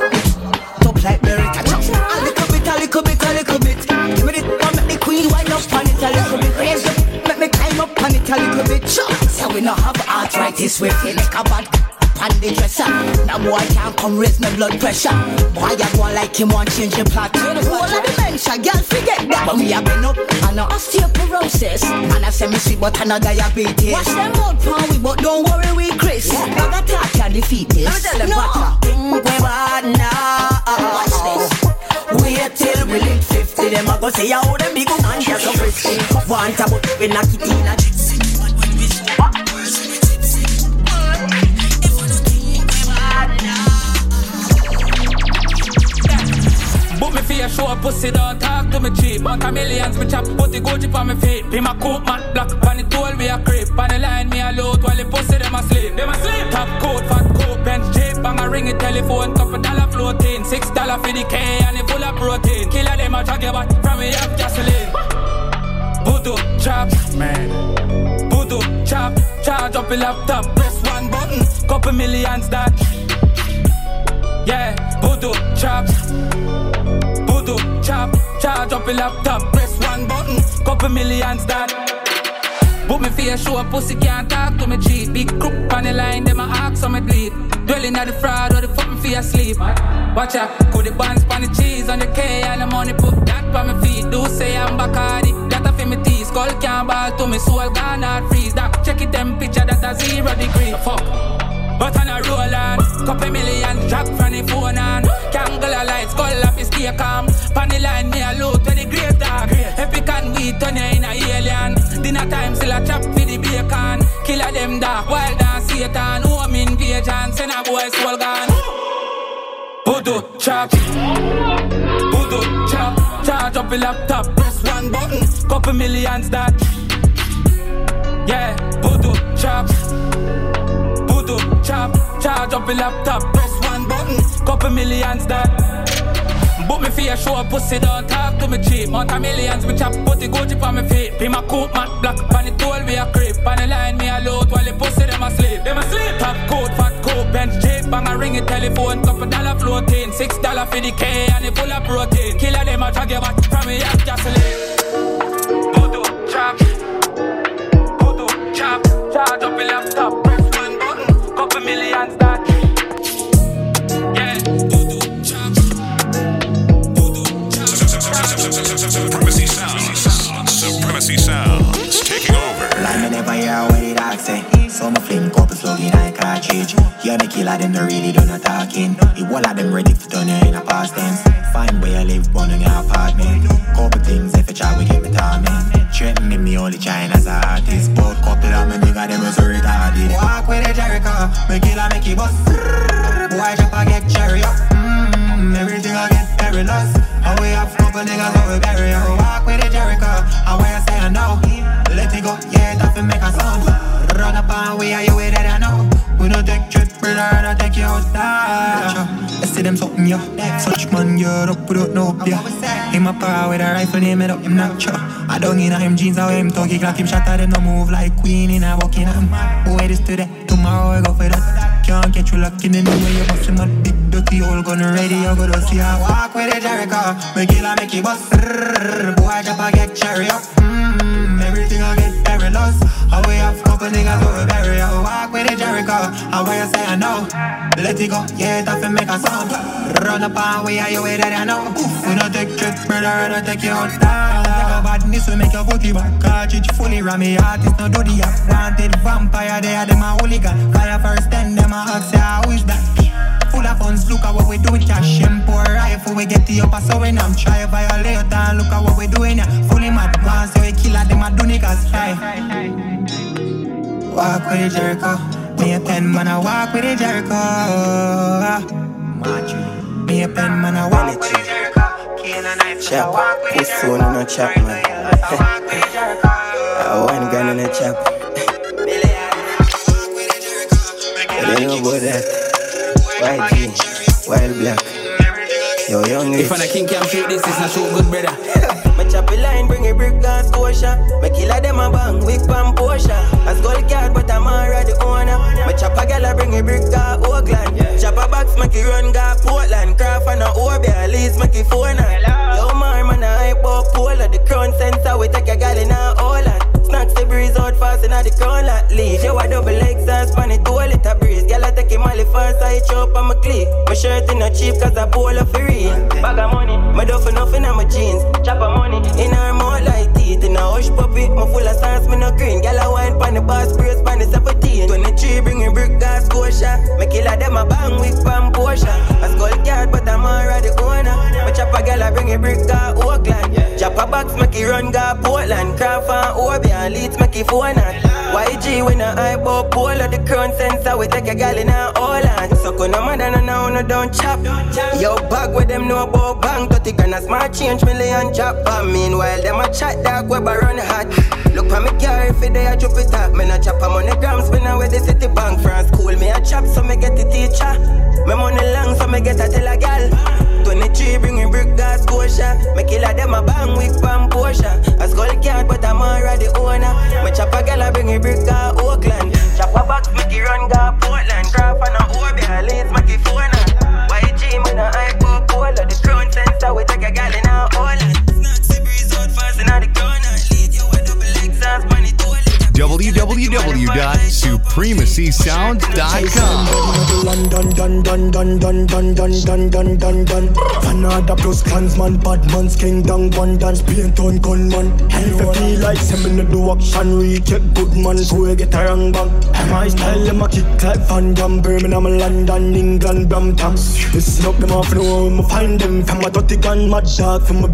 top like Beretta A little bit, a little bit, a little bit. Give me the make the queen wind up on it a little bit. Raise up, make me climb up on it a little bit. So we no have arthritis, we feel like a bad on the dresser. Now boy can't come raise my blood pressure. Boy I go like him want change the plot. All of the dementia, girl forget that. But we have been up and no osteoporosis. Man I say me sweet but I no diabetes. Watch them out for we but don't worry we Chris. Yeah. Bag attack can defeat this. Let me tell them no. Think mm, we bad now. Watch this. Wait till we live 50 Them a go say how them big woman Just so frisky Want a but we knock it in a me your show, pussy don't talk to me cheap. Want a millions, me chop, put the Gucci on me feet. Be my coat, man, black, pan the toll, we a creep. On the line, me a load, while the pussy, them asleep. Them asleep. Top coat, fat coat, bench jeep. Bang a ring a telephone, couple dollar floating. Six dollar for the K, and it full of protein. Killer them a drag your back, from me up gasoline. Voodoo, chop, man. Voodoo, chop, charge up the laptop. Press one button, couple millions that. Yeah, voodoo, chop. Chop, charge up a laptop, press one button, couple millions that. Put me a show, pussy can't talk to me cheat. Big crook on the line, them a ask so me bleed. Dwelling at the fraud or the fuck me for sleep. Watch out, put the buns on the cheese on the K and the money put that on my feet. Do say I'm Bacardi, that a me teeth. Skull can't ball to me, soul gone hard freeze. That check it temperature, that a zero degree. Fuck. But on a roll on, couple million drop from the phone on. Kangle lights, call up his calm. Um. Pan the line, me a loot to the great dog. Epic and we turn you in a alien. Dinner time still a chop for the bacon. Killer them dark, wild and Satan. Home invasion, send a boy soul gone. Voodoo chop, voodoo chop. Charge up the laptop, press one button, couple millions that. Yeah, voodoo chop. Chop, charge up a laptop, press one button, couple millions that. Book me a show, pussy don't talk to me cheap. Mount a millions, me chop, put the Gucci on my feet. Be my coat, man, black, pan the toll, we a creep. On the line, me a load, while the pussy them asleep. Them asleep. Top coat, fat coat, bench jeep, bang a ring a telephone, couple dollar floating. Six dollar for the K, and it full of protein. Killer them a drag your back from me up gasoline. Voodoo, chop, voodoo, chop, charge up a laptop, couple millions that. Yeah. Supremacy Sounds. Supremacy Sounds. Taking over. Like me never hear what it all say. So me fling couple slug in a cartridge. Yeah, me killer them no really do not talking. The whole of them ready for turn you in a past tense. Find where you live, burn in your apartment. Couple things if you try, we get me torment. Threaten me, me only trying as a artist. Both couple of me nigga them is so retarded. Walk with a Jericho, me killer make it bust. Boy drop a get cherry up. Mmm, everything I get perilous. How we have couple niggas how we bury her. Walk with a Jericho, how where I say I know. Let it go, yeah, that fi make a sound. Run up on we are you with it I know. We don't take trip, brother, I take you out them something, yeah. Such man, you're up without no hope, yeah. Him a para with a rifle, name it up, him not. I don't in him jeans, how him talkie clock, him shatter, them no move like queen in a walking him. Boy, this today, tomorrow I go for that. Can't catch you locking in the way you bust him a big dirty old gun ready, you go to see I walk with a Jericho. Make it like make it bust. Boy, jump I get cherry up. Mmm, everything I get perilous. How we have couple niggas over. I walk with a Jericho. How you say I know? Let it go, yeah, tough and make a sound. Run up on way, are you way that I know? We don't take trick, brother, I don't take you out down. Take a badness, we make your booty back. Cartridge fully rammy, artist, no do the act. Wanted vampire, they are them a hooligan. Fire first, then them a say I wish that. Full of funds, look at what we do with cash and pour rifle. We get the upper, so when I'm try violate and look at what we doing. Yeah. Fully mad, once so we kill at them a do niggas. Hey. Walk with Jericho. Me a pen man, I walk with the Jericho. Me a pen man, I walk with Jericho. Chap, this soon in a chap, man. I want gun in a chap. You know about that. YG, Wild Black. Yo, young If I'm a king can shoot this, it's not so good, brother. My choppy line bring a brick gas squasher. My killer them a bang with pan Porsche. As gold card, but I'm already owner. My chopper gal a bring a brick gas Oakland. Chopper box make it run gas Portland. Craft and a Orbia, at least make it phone. Yo, man, man, I hype up polar. The crown sensor, we take a gal in a Holland. Snacks the breeze out fast in the crown lot. Leave you a double exhaust pan it two liter breeze. Gal I take him all fast, I chop on my click. My shirt in a cheap cause I bowl of free. Bag of money, my duffy nothing on my jeans. Chopper money in her mouth like teeth. In a hush puppy, my full of sauce, me no green. Gal I wine pan the boss, brace pan the 17. 23 bring a brick gas squasher. My killer them a bang with pan Porsche. A skull card, but I'm already owner. My chopper gal I bring a brick gas Oakland. Chopper box make it run gas Portland. Craft and Orbia, leads make it phone. YG when I eyeball up polo the crown sensor we take a gal in a Holland. So kun no mother no now no don't chop. Yo bag with them no about bang 30 grand a smart change million chop. But meanwhile them a chat dog web a run hot. Look for me car if they a drop it up. Me no chop a money grams spin away the city bank. France cool me a chop so me get the teacher. Me money long so me get a tell a gal. 23 bringing brick gas kosher. Me killer them a bang with pan Porsche. A skull card but I'm already owner. Me chop a gal a bring a brick gas Oakland. Chop a box make it run gas Portland. Craft and a Orbia leads make it phone. YG me no hype polo. The crown sensor we take a gal in Clansman, bad down one dance, paint on feel like send me do action, we good man, get a bang. My style, them a kick like Van Birmingham, London, England, Brampton. Me find them. From a dirty gun, dog, from a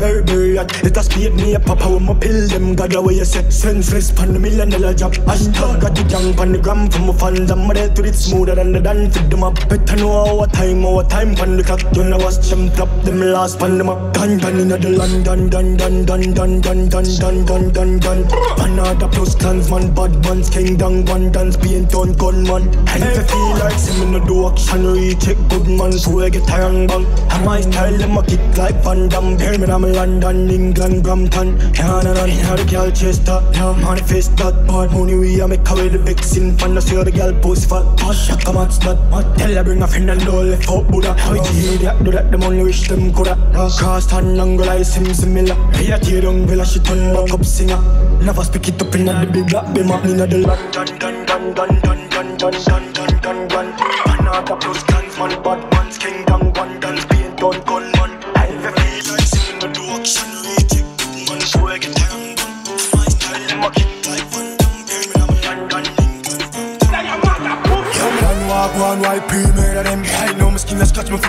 speed me a papa, when me pill them. God, the way you set senseless, pan the million dollar job. Hashtag got the gang, pan the gram, from my fans. I'm ready to it smoother than the dance. Fit them up, better know our time, our time, pan the clock. You know watch them drop them last, pan them up. Gun, gun, in the London, dun, dun, dun, dun, dun, dun, dun, dun, dun, dun. Panada plus clansman, bad man's king, down one dance, paint on gunman. And if I feel like see me no do action, recheck good man, so I get a wrong bang. And my style, them a kick like Van Damme, Birmingham, London, England, Brampton. Yeah, nah, nah, nah, the girl chase that, yeah, manifest that. Bad money, we a make away the vixen, fan, I see how the girl post fat. Push, I come out, that. Tell her bring a friend and all left out Buddha. How it hear that, do that, them only wish them coulda. Cross hand, angle, I sim similar. Hey, I tear down, villa, she turn back up singer. Never speak it up in the big black bimmer, in the London, dun, dun, dun, dun, dun, dun, dun, dun, dun, dun. Panada plus clansman,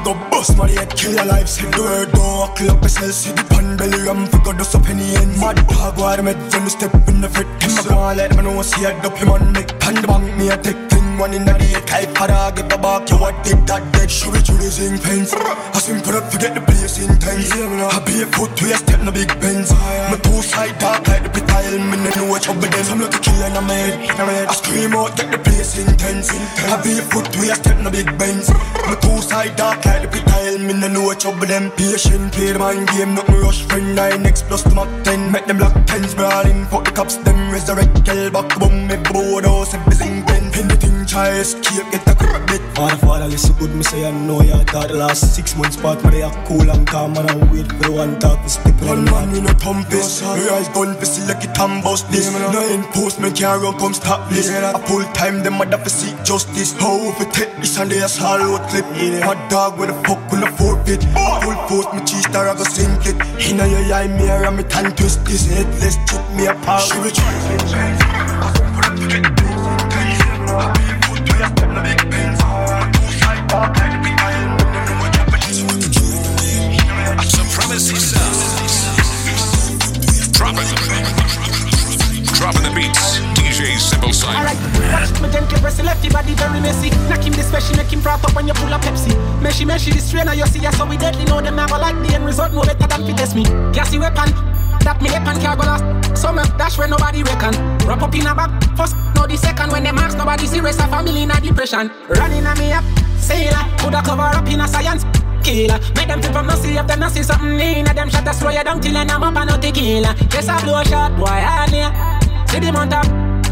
go bust my head, kill your life, say the word, don't walk up yourself, see the pan belly, I'm for God, so penny and mad dog, what I met, then step in the fit, him, I want let him know, see I dump him on me, pan the bang. me, a take one in the day Type para get the back You what did that dead? Should be through the zinc fence I simple up forget the place intense. I be a foot to a step in the big bends. My two side dark like the pit tile Me no know what trouble then I'm like a killer in a man I scream out get the place intense. I be a foot to a step in the big bends. My two side dark like the pit tile Me no know what trouble them. Patient play the mind game Nothing rush friend. 9x plus to my 10 Make them lock tens brawling Fuck the cops them resurrect. Kill back boom me board house Everything pen. Anything try escape get a credit Father, father, listen good, me say I know ya. Thought the last six months part, but they are cool and calm And I wait for the one talk to step One man in a thumpist Me eyes gun see like it and bust this. No enforcement can't run come stop this. I pull time them mother for seek justice. How if it take this and they a swallow clip. My dog with a fuck when I forfeit? Full force me cheese star I go sink it. Inna your eye mirror and me tan twist this. Headless chip me apart She be Supremacy make him froth up when you see, ya so we deadly. Know them never like the end result, no better than fit test me. Gassy weapon, that me weapon can't go last. Summer dash where nobody reckon. Wrap up in a bag, first, no the second. When they marks, nobody serious, a family in a depression. Running on me up, sailor, coulda cover up in a science. Killer, make them think from no see if them no see something in them shot a slow you down till I'm up and no tequila. Just a blow shot, boy, I near. See the mount up,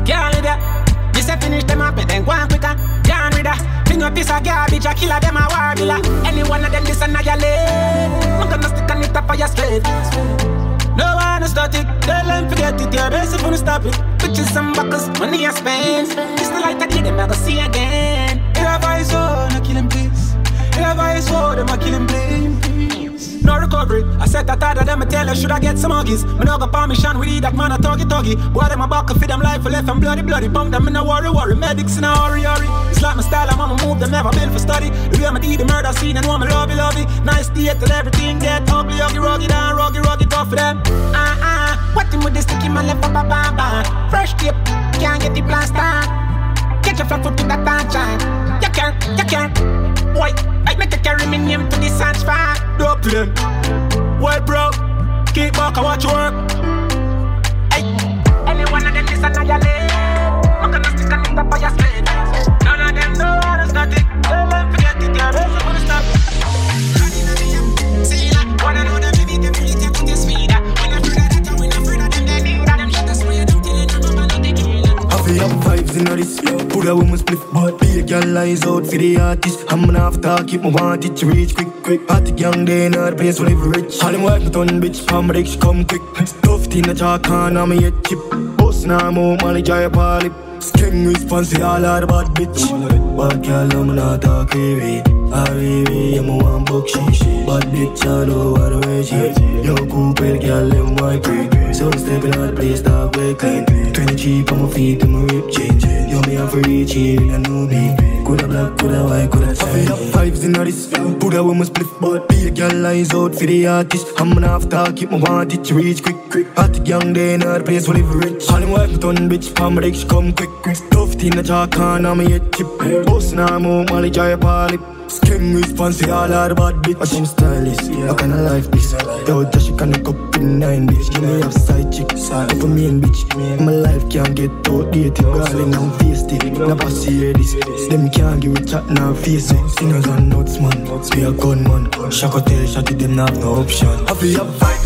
can't live ya. This a finish them up, but then go on quicker. Can't read that. Bring up this a garbage, a killer them a war killer. Any one of them this annihilate. I'm gonna stick on it up for your straight. No one is static, tell them forget it, you're basic when you stop it. Bitches and buckles, money I spend. It's the light I give them, I go see again. If I so, oh, no kill him please. If I so, oh, them I kill him please. No recovery. I said that other them I tell you should I get some huggies. Me no go permission with that man a tuggy tuggy. Boy them a back fit them life left and bloody bloody. Bunk them in a worry worry. Medics in a hurry hurry. It's like my style, I'm on move them never built for study. The way I do the murder scene and want me lovey lovey. Nice till everything get ugly ugly rugged and rugged rugged tough for them. Ah ah. What him with the sticky man left up a bam bam. Fresh tip, can't get the plaster. Get your flat foot to that sunshine. You can't, you can't. Why? I make you carry me name to the sun's fire. Dope to them. Well, bro, keep back and watch work. Hey, any one of them is annihilate. I'm gonna stick on the top of your slate. None of them know how to start it. Tell them forget it, you're vibes in this Put a woman split but be a girl eyes out for the artist. I'm gonna have to keep my want it to reach quick quick. Hot young day in the place where live rich. All them work me turn bitch palm she come quick. Stuffed in the jar can I'm a chip. Boss now more money jaya pali Skin response all the bad bitch. Bad girl I'm not talk heavy Heavy I'm a one book she Bad bitch I know what the way she Yo Cooper girl them white quick So stepping out the place dog way clean. 20 cheap on my feet and my rip change Yo me have to reach here in a new me Coulda black, coulda white, coulda shine? Up vibes in this. Put a woman split but be a girl eyes out for the artist. I'm gonna have to keep my want it reach quick quick. Hot young day in the place where live rich. All them wife turn bitch palm she come quick quick. Stuffed in the jar can I'm a chip. Boss now more Molly Jaya Polly Skin response to all the bad bitch. Watch them stylist, yeah. I life this? Yo, Josh, you can look up in nine bitch. Give me a side chick, if a main bitch. My life can't get outdated Darling, I'm faced it, never see this Them can't give a chat, now face it Sinners and nuts, man, be a gunman. Hotel, shot it, them have no option. I feel up vibes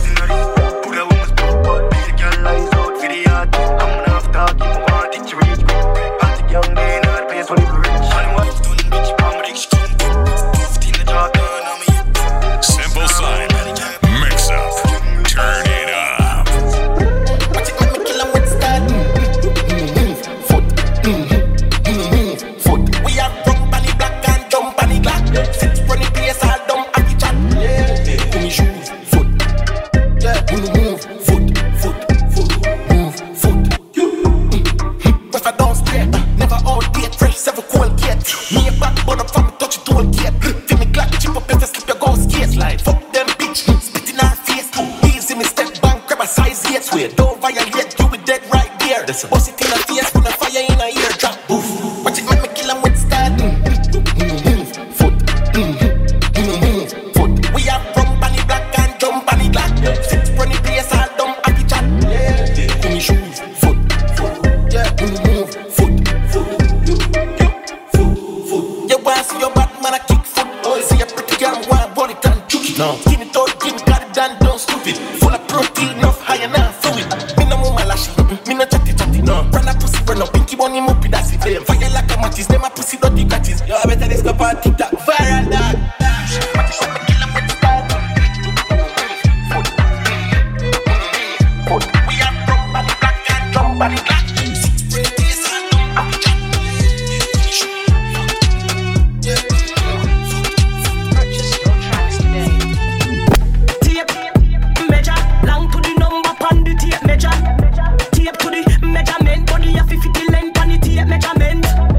measurement, body a fi fit the length pon the tape measurement.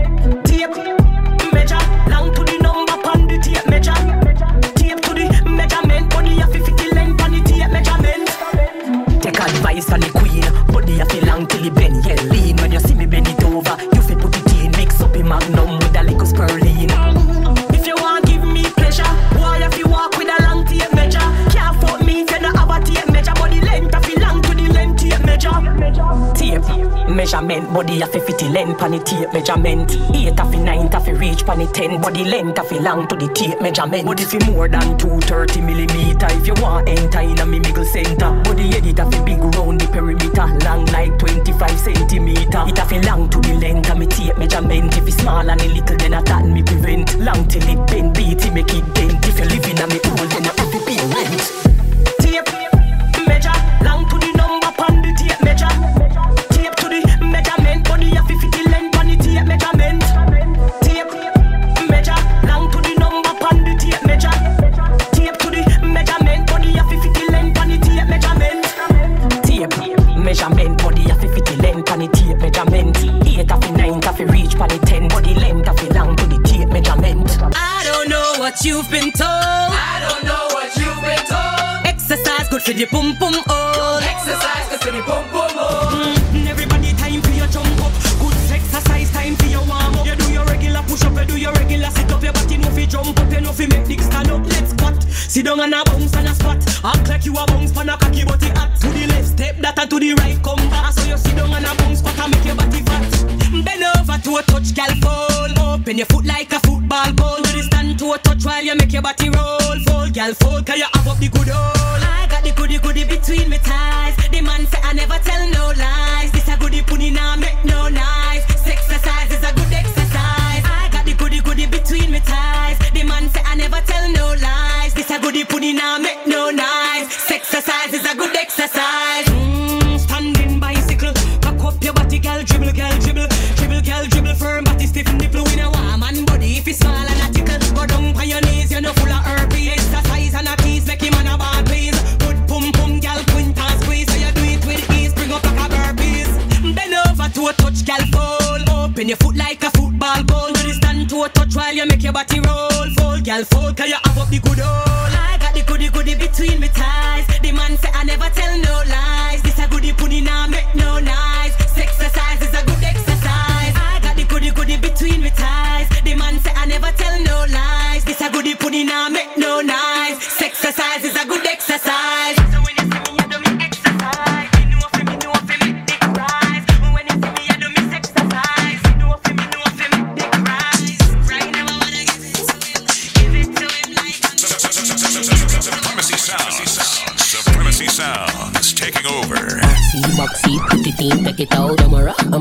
Body of it fit the length pan the tape measurement. Eight of it nine of it reach pan the ten, body length of it long to the tape measurement. If it more than two thirty millimeter, if you want enter in a me middle center, body edit of it big round the perimeter, long like twenty five centimeter. It of it long to the length of me tape measurement. If it's small and a little, then I that me prevent. Long till it bend, beat it make it dent. If you live in a me hole, then have to pay rent. What you've been told. I don't know what you've been told. Exercise good for the pum pum hole. Exercise good for the pum pum. Mm, everybody time for your jump up. Good exercise time for your warm up. You do your regular push up, you do your regular sit up. Your body no fi jump up, you no fi make dick stand up. Let's squat. Sit down and a bounce and a squat. Act like you a bounce pan a cocky body hot. To the left step that and to the right come back. So you sit down and a bounce squat and make your body fat. Bend over to a touch, gal fold. Open your foot like a football goal. While you make your body roll. Fold, gal fold, cause you have up the good hole. I got the goody goody between my thighs. The man say I never tell no lies. This a goody pudding now make no nice. Exercise is a good exercise. I got the goody goody between my thighs. The man say I never tell no lies. This a goody pudding now make no nice. Exercise is a good exercise.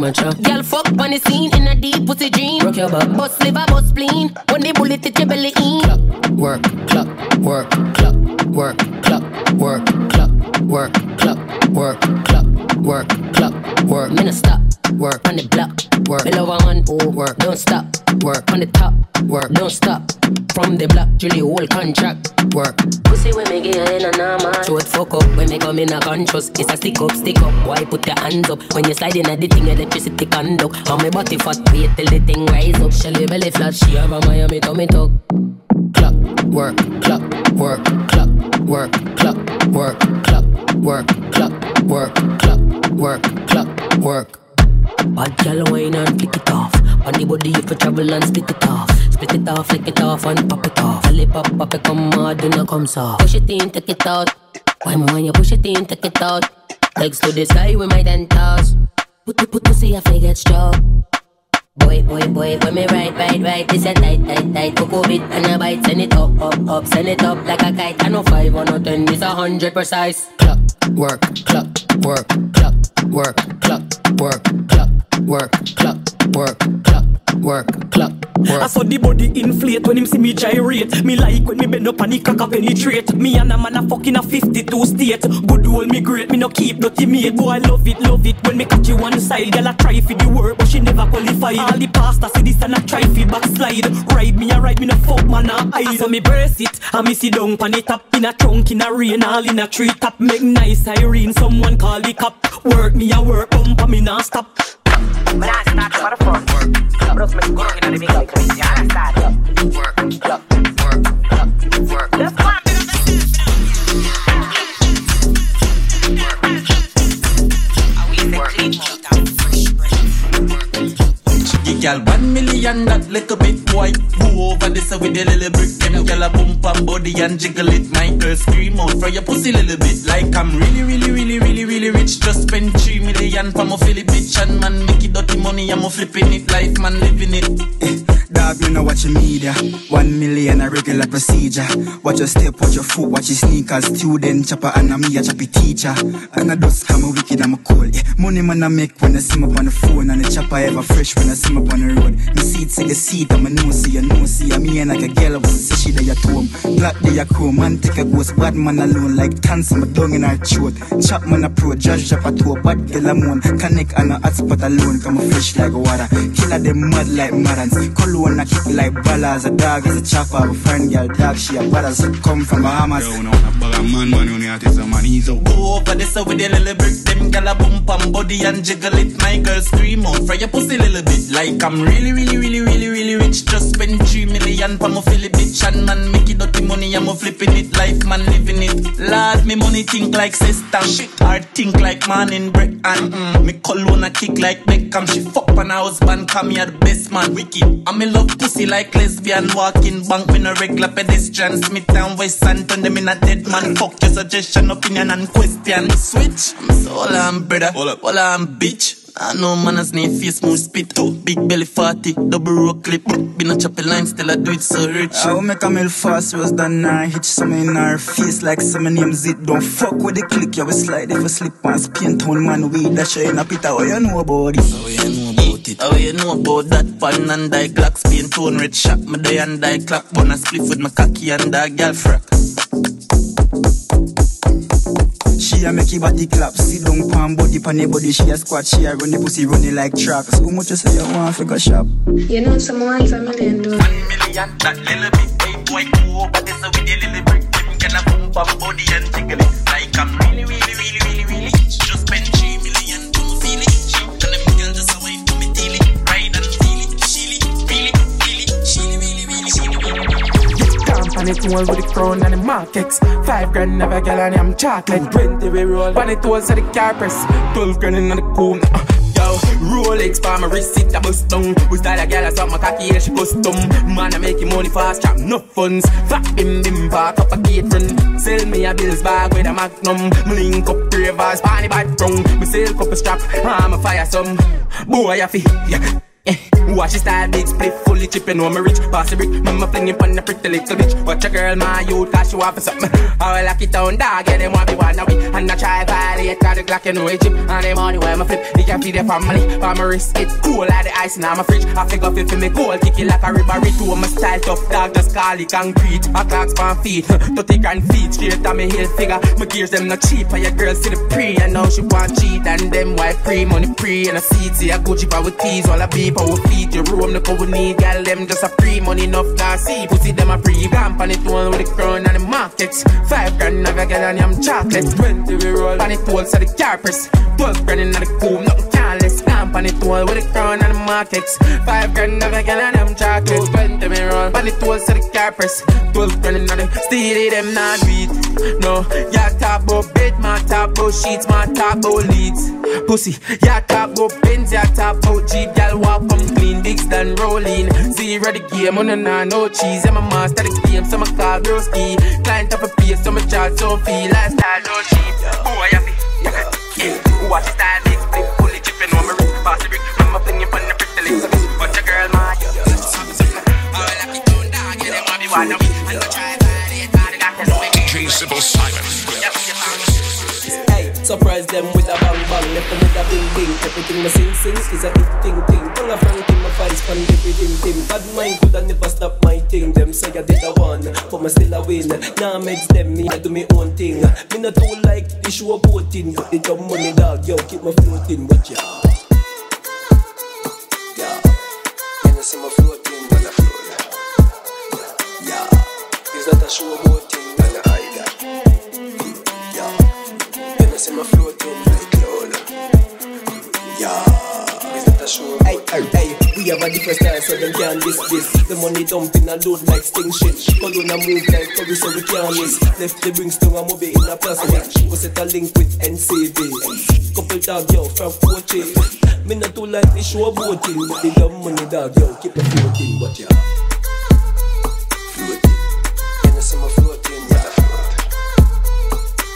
I'm a rock, I'm a truck. Girl, fuck on the scene in a deep pussy dream. Rock your back, bust liver, bust spleen. When the bullet hit your belly in. Clock, work, clock, work, clock, work, clock, work, clock, work, clock, work, clock, work, clock, work. No stop, work on the block, work. Me love one, oh, work, don't stop, work on the top, work, don't stop. From the block, Julie whole contract, work. Pussy when me get in a normal. Throat fuck up when me come in a conscious. It's a stick up, stick up. Why put hands up when you slide in at the thing? Electricity conduct. On my body fat, wait till the thing rise up. Shelly belly flat, she have a Miami tummy tuck. Clock, work, clock, work, clock, work, clock, work, clock, work, clock, work, clock, work, clock, work. Bad gal wine and flick it off. On the body if you travel and split it off. Split it off, flick it off and pop it off. Tell it pop, pop it come hard, then it come soft. Push it in, take it out. Why more when you push it in, take it out. Legs to the sky with my ten toes. Put the put pussy if I get strong. Boy, boy, boy, when me ride, ride, ride, this a tight, tight, tight, cocoa bit and a bite, send it up, up, up, send it up like a kite. I know five or no ten, this a hundred precise. Clock, work, clock, work, clock, work, clock, work, clock, work, clock, work, clock, work, clock. I saw the body inflate when him see me gyrate. Me like when me bend up and the cock penetrate. Me and a man a fucking a 52 state. Good old me great, me no keep dirty mate. Boy, I love it, love it when me catch you one side. Girl, I try for the work, but she never qualify. All the pasta see this and I try for backslide. Ride me, I ride me no fuck man, I eyes. So me brace it, and me sit down pan it up in a trunk, in a rain, all in a tree top. Make nice Irene, someone call the cop. Work me, I work, bump, me not stop. But I start for the front. Bros me go in the big like this. Yeah, I start up. Work, work, work. Let's go. Girl, one million that little bit boy. Go over this with a little brick. Them girl a bump and body and jiggle it. My girl scream out for your pussy little bit. Like I'm really, really, really, really, really rich. Just spend three million for my Philly bitch and man make it dirty money. I'm a flipping it, life man living it. Dog, you know watch your media. One million a regular procedure. Watch your step, watch your foot, watch your sneakers. Student, chopper, and a me a choppy teacher. And I dust, I'm a wicked, I'm a cool. Yeah. Money man I make when I see me up on the phone. And the chopper ever fresh when I see me up on the road. Me see it, see the seat, I'm a no see, a no see. I'm here like a girl, was say she there at home. Black day a chrome, man take a ghost. Bad man alone, like dance, my dung in her throat. Chop man a pro, judge drop a toe. Bad girl I'm on. Connect and a hot spot alone. Come a fresh like water. Killer them mad like marans. Cologne a kick like ballas. A dog is a chopper. A friend girl, dog, she a brothers. Come from Bahamas. Yo, no, a bag of man, man, you need to some man, he's out. Go over this with a little brick. Them gal a bump and body and jiggle it. My girl scream out for your pussy little bit. Like I'm really, really, really, really, really rich. Just spend three million for my Philly bitch. And man, make it dirty money. I'm a flipping it. Me money think like sister. Shit, hard think like man in break. And mm, me cologne a kick like Beckham. She fuck on a husband. Come here, the best man, wicked. I'm in love pussy like lesbian. Walking bank with a regular pedestrian. Smith and West and turn them in a dead man. Fuck your suggestion, opinion, and question. Switch. I'm so all I'm brother. All I'm bitch. I know man as name face move spit out. Big belly 40, double row clip. Been a choppy line, still I do it so rich. I will make a meal fast, was done now Hitch some in her face. Like some names it Don't fuck with the click, you will slide if you slip and spin Tone man weed, that shit in a pit. How you know about this? How you know about it? How you know about that pan and die clock? Spain tone red shot, me day and die clock. Bun a split with my cocky and that girl frack She a make your body clap, sit down pan body pan your body. She a squat, she a run the pussy running like tracks. How much you say you want for go shop? You know someone's a million dollars. One million, that little bit, hey boy, go over this with your little brick. Them can a bump up body and jiggle it. Like I'm Camp it with the crown and the markex. Five grand never girl and I'm chocolate. Twenty we roll. Pan it toes to the car press. Twelve grand in the cool. Uh, Yo, Rolex for my wrist, it a bust down. We style a girl, I saw my cocky, and she custom. Man, I making money fast, chop no funds. Fat bim bim, park up a gate run. Sell me a bills bag with a magnum. Me link up ravers, party bad wrong. Me sell couple strap, I'm a fire some. Boy, I feel, yeah. Watch the style, big split, fully chipping on my rich. The brick, mama flinging pon the pretty little bitch. Watch a girl, my youth, cause she want for something. I lock it down, dog, yeah, them want me one away. And I try violate, cause the you know it chip. And the money where my flip, they can feed the family. For my wrist, it cool like the ice in my fridge. I figure fit for me cool, kick it like a river to my style tough dog, just call it concrete. A clocks pan feet, 30 grand feet, straight on me heel figure. My gears them not cheap, and your girl see the pre. And now she want cheat, and them white pre, money pre. And I see it, see a Gucci with tees, all I beep, our feet. Your room, how we need, gal, them just a free Money enough, now see, pussy them a pre. Vamp on it, one with the crown and the markets. Five grand, never get on yam chocolate. Twenty we roll, on it, all so the carpets. Twelve grand in the cool, nothing Vamp on it, all with the crown and the markets. Five grand, never get on yam chocolate. Twenty we roll, on it, all so the carpets. Twelve grand in the steely, them not beat. No, ya talk about bed, my talk about sheets, my talk about leads. Pussy, ya talk about pins, ya talk about Jeep, gal walk come clean, digs done rolling. Zero the game, on and on, no cheese. I'm a master the game, so my car girl ski. Client up a piece, so my charge so feel. Lifestyle no cheap. Boy, I feel, yeah. Watch the style, big split, fully chipping on my Bossy I'm up in your fun, pretty little bit. Watch a girl, my. I will have you down, dog. Yeah, they want me. I'm gonna try to find it, but I got this way. DJ Simple Simon. Surprise them with a bang bang, left them with a bing bing. Everything my sing sing is a hit thing thing. Pull a frank in my face, pan everything thing. Bad mind could I never stop my thing. Them say I did a one, but me still a win. Now nah, makes them me I do me own thing. Me not too like issue a boating, but they dumb money dog, yo keep my floating. Watch ya. You floating, but I float. Yeah, is that a show boating? And I hide that. Yeah, you see me. Yeah, Hey, hey, we have a different style so them can't diss this. The money dumping a load like sting shit Colonna move like curry so we can't miss. Left the Bringstone and move it in a plastic. We set a link with NCB Couple dog yo from Poche Me not too like the show boating But the dumb money dog yo keep me floating. But yeah Floating. You know see me floating? Yeah.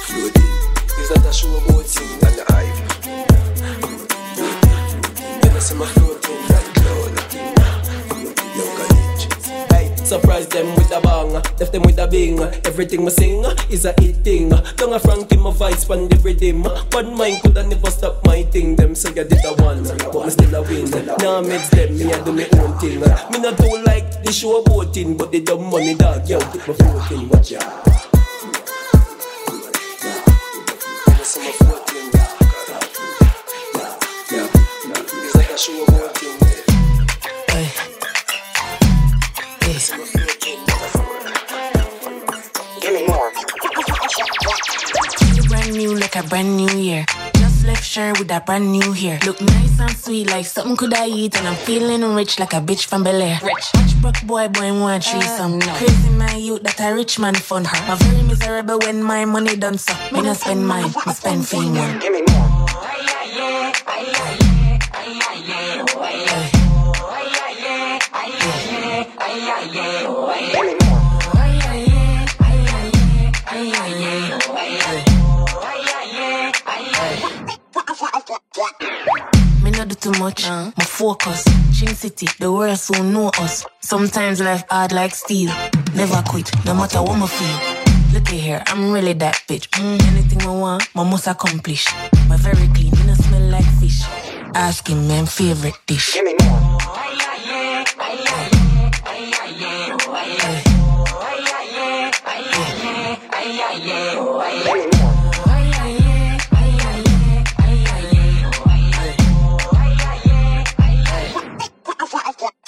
Float Floating. Is that a show boating And the see my floating like cloud. Surprise them with a bang, left them with a bing. Everything me sing uh, is a hit thing. Uh, Tongue a frank in my voice pan the rhythm. Uh, Bad mind coulda never stop my thing. Them say I did a one, but me still a win. Now mix them, me I do me own thing. Me not too like the show boating, but the dumb money dog, yo, keep me floating. Watch ya. Like a brand new year. Just left shirt with a brand new hair. Look nice and sweet like something could I eat. And I'm feeling rich like a bitch from Bel Air. Rich. Watch broke boy, boy, want threesome. Uh, Crazy my youth, that a rich man fun. Her I'm very miserable when my money done so. Me not spend mine, me spend fame one. Give me more. Not do too much, my focus. Chin City, the world soon know us. Sometimes life hard like steel. Never quit, no matter what me feel. Look at here, I'm really that bitch. Mm, anything I want, I must accomplish. My very clean, me no smell like fish. Asking man favorite dish. Give me more. Give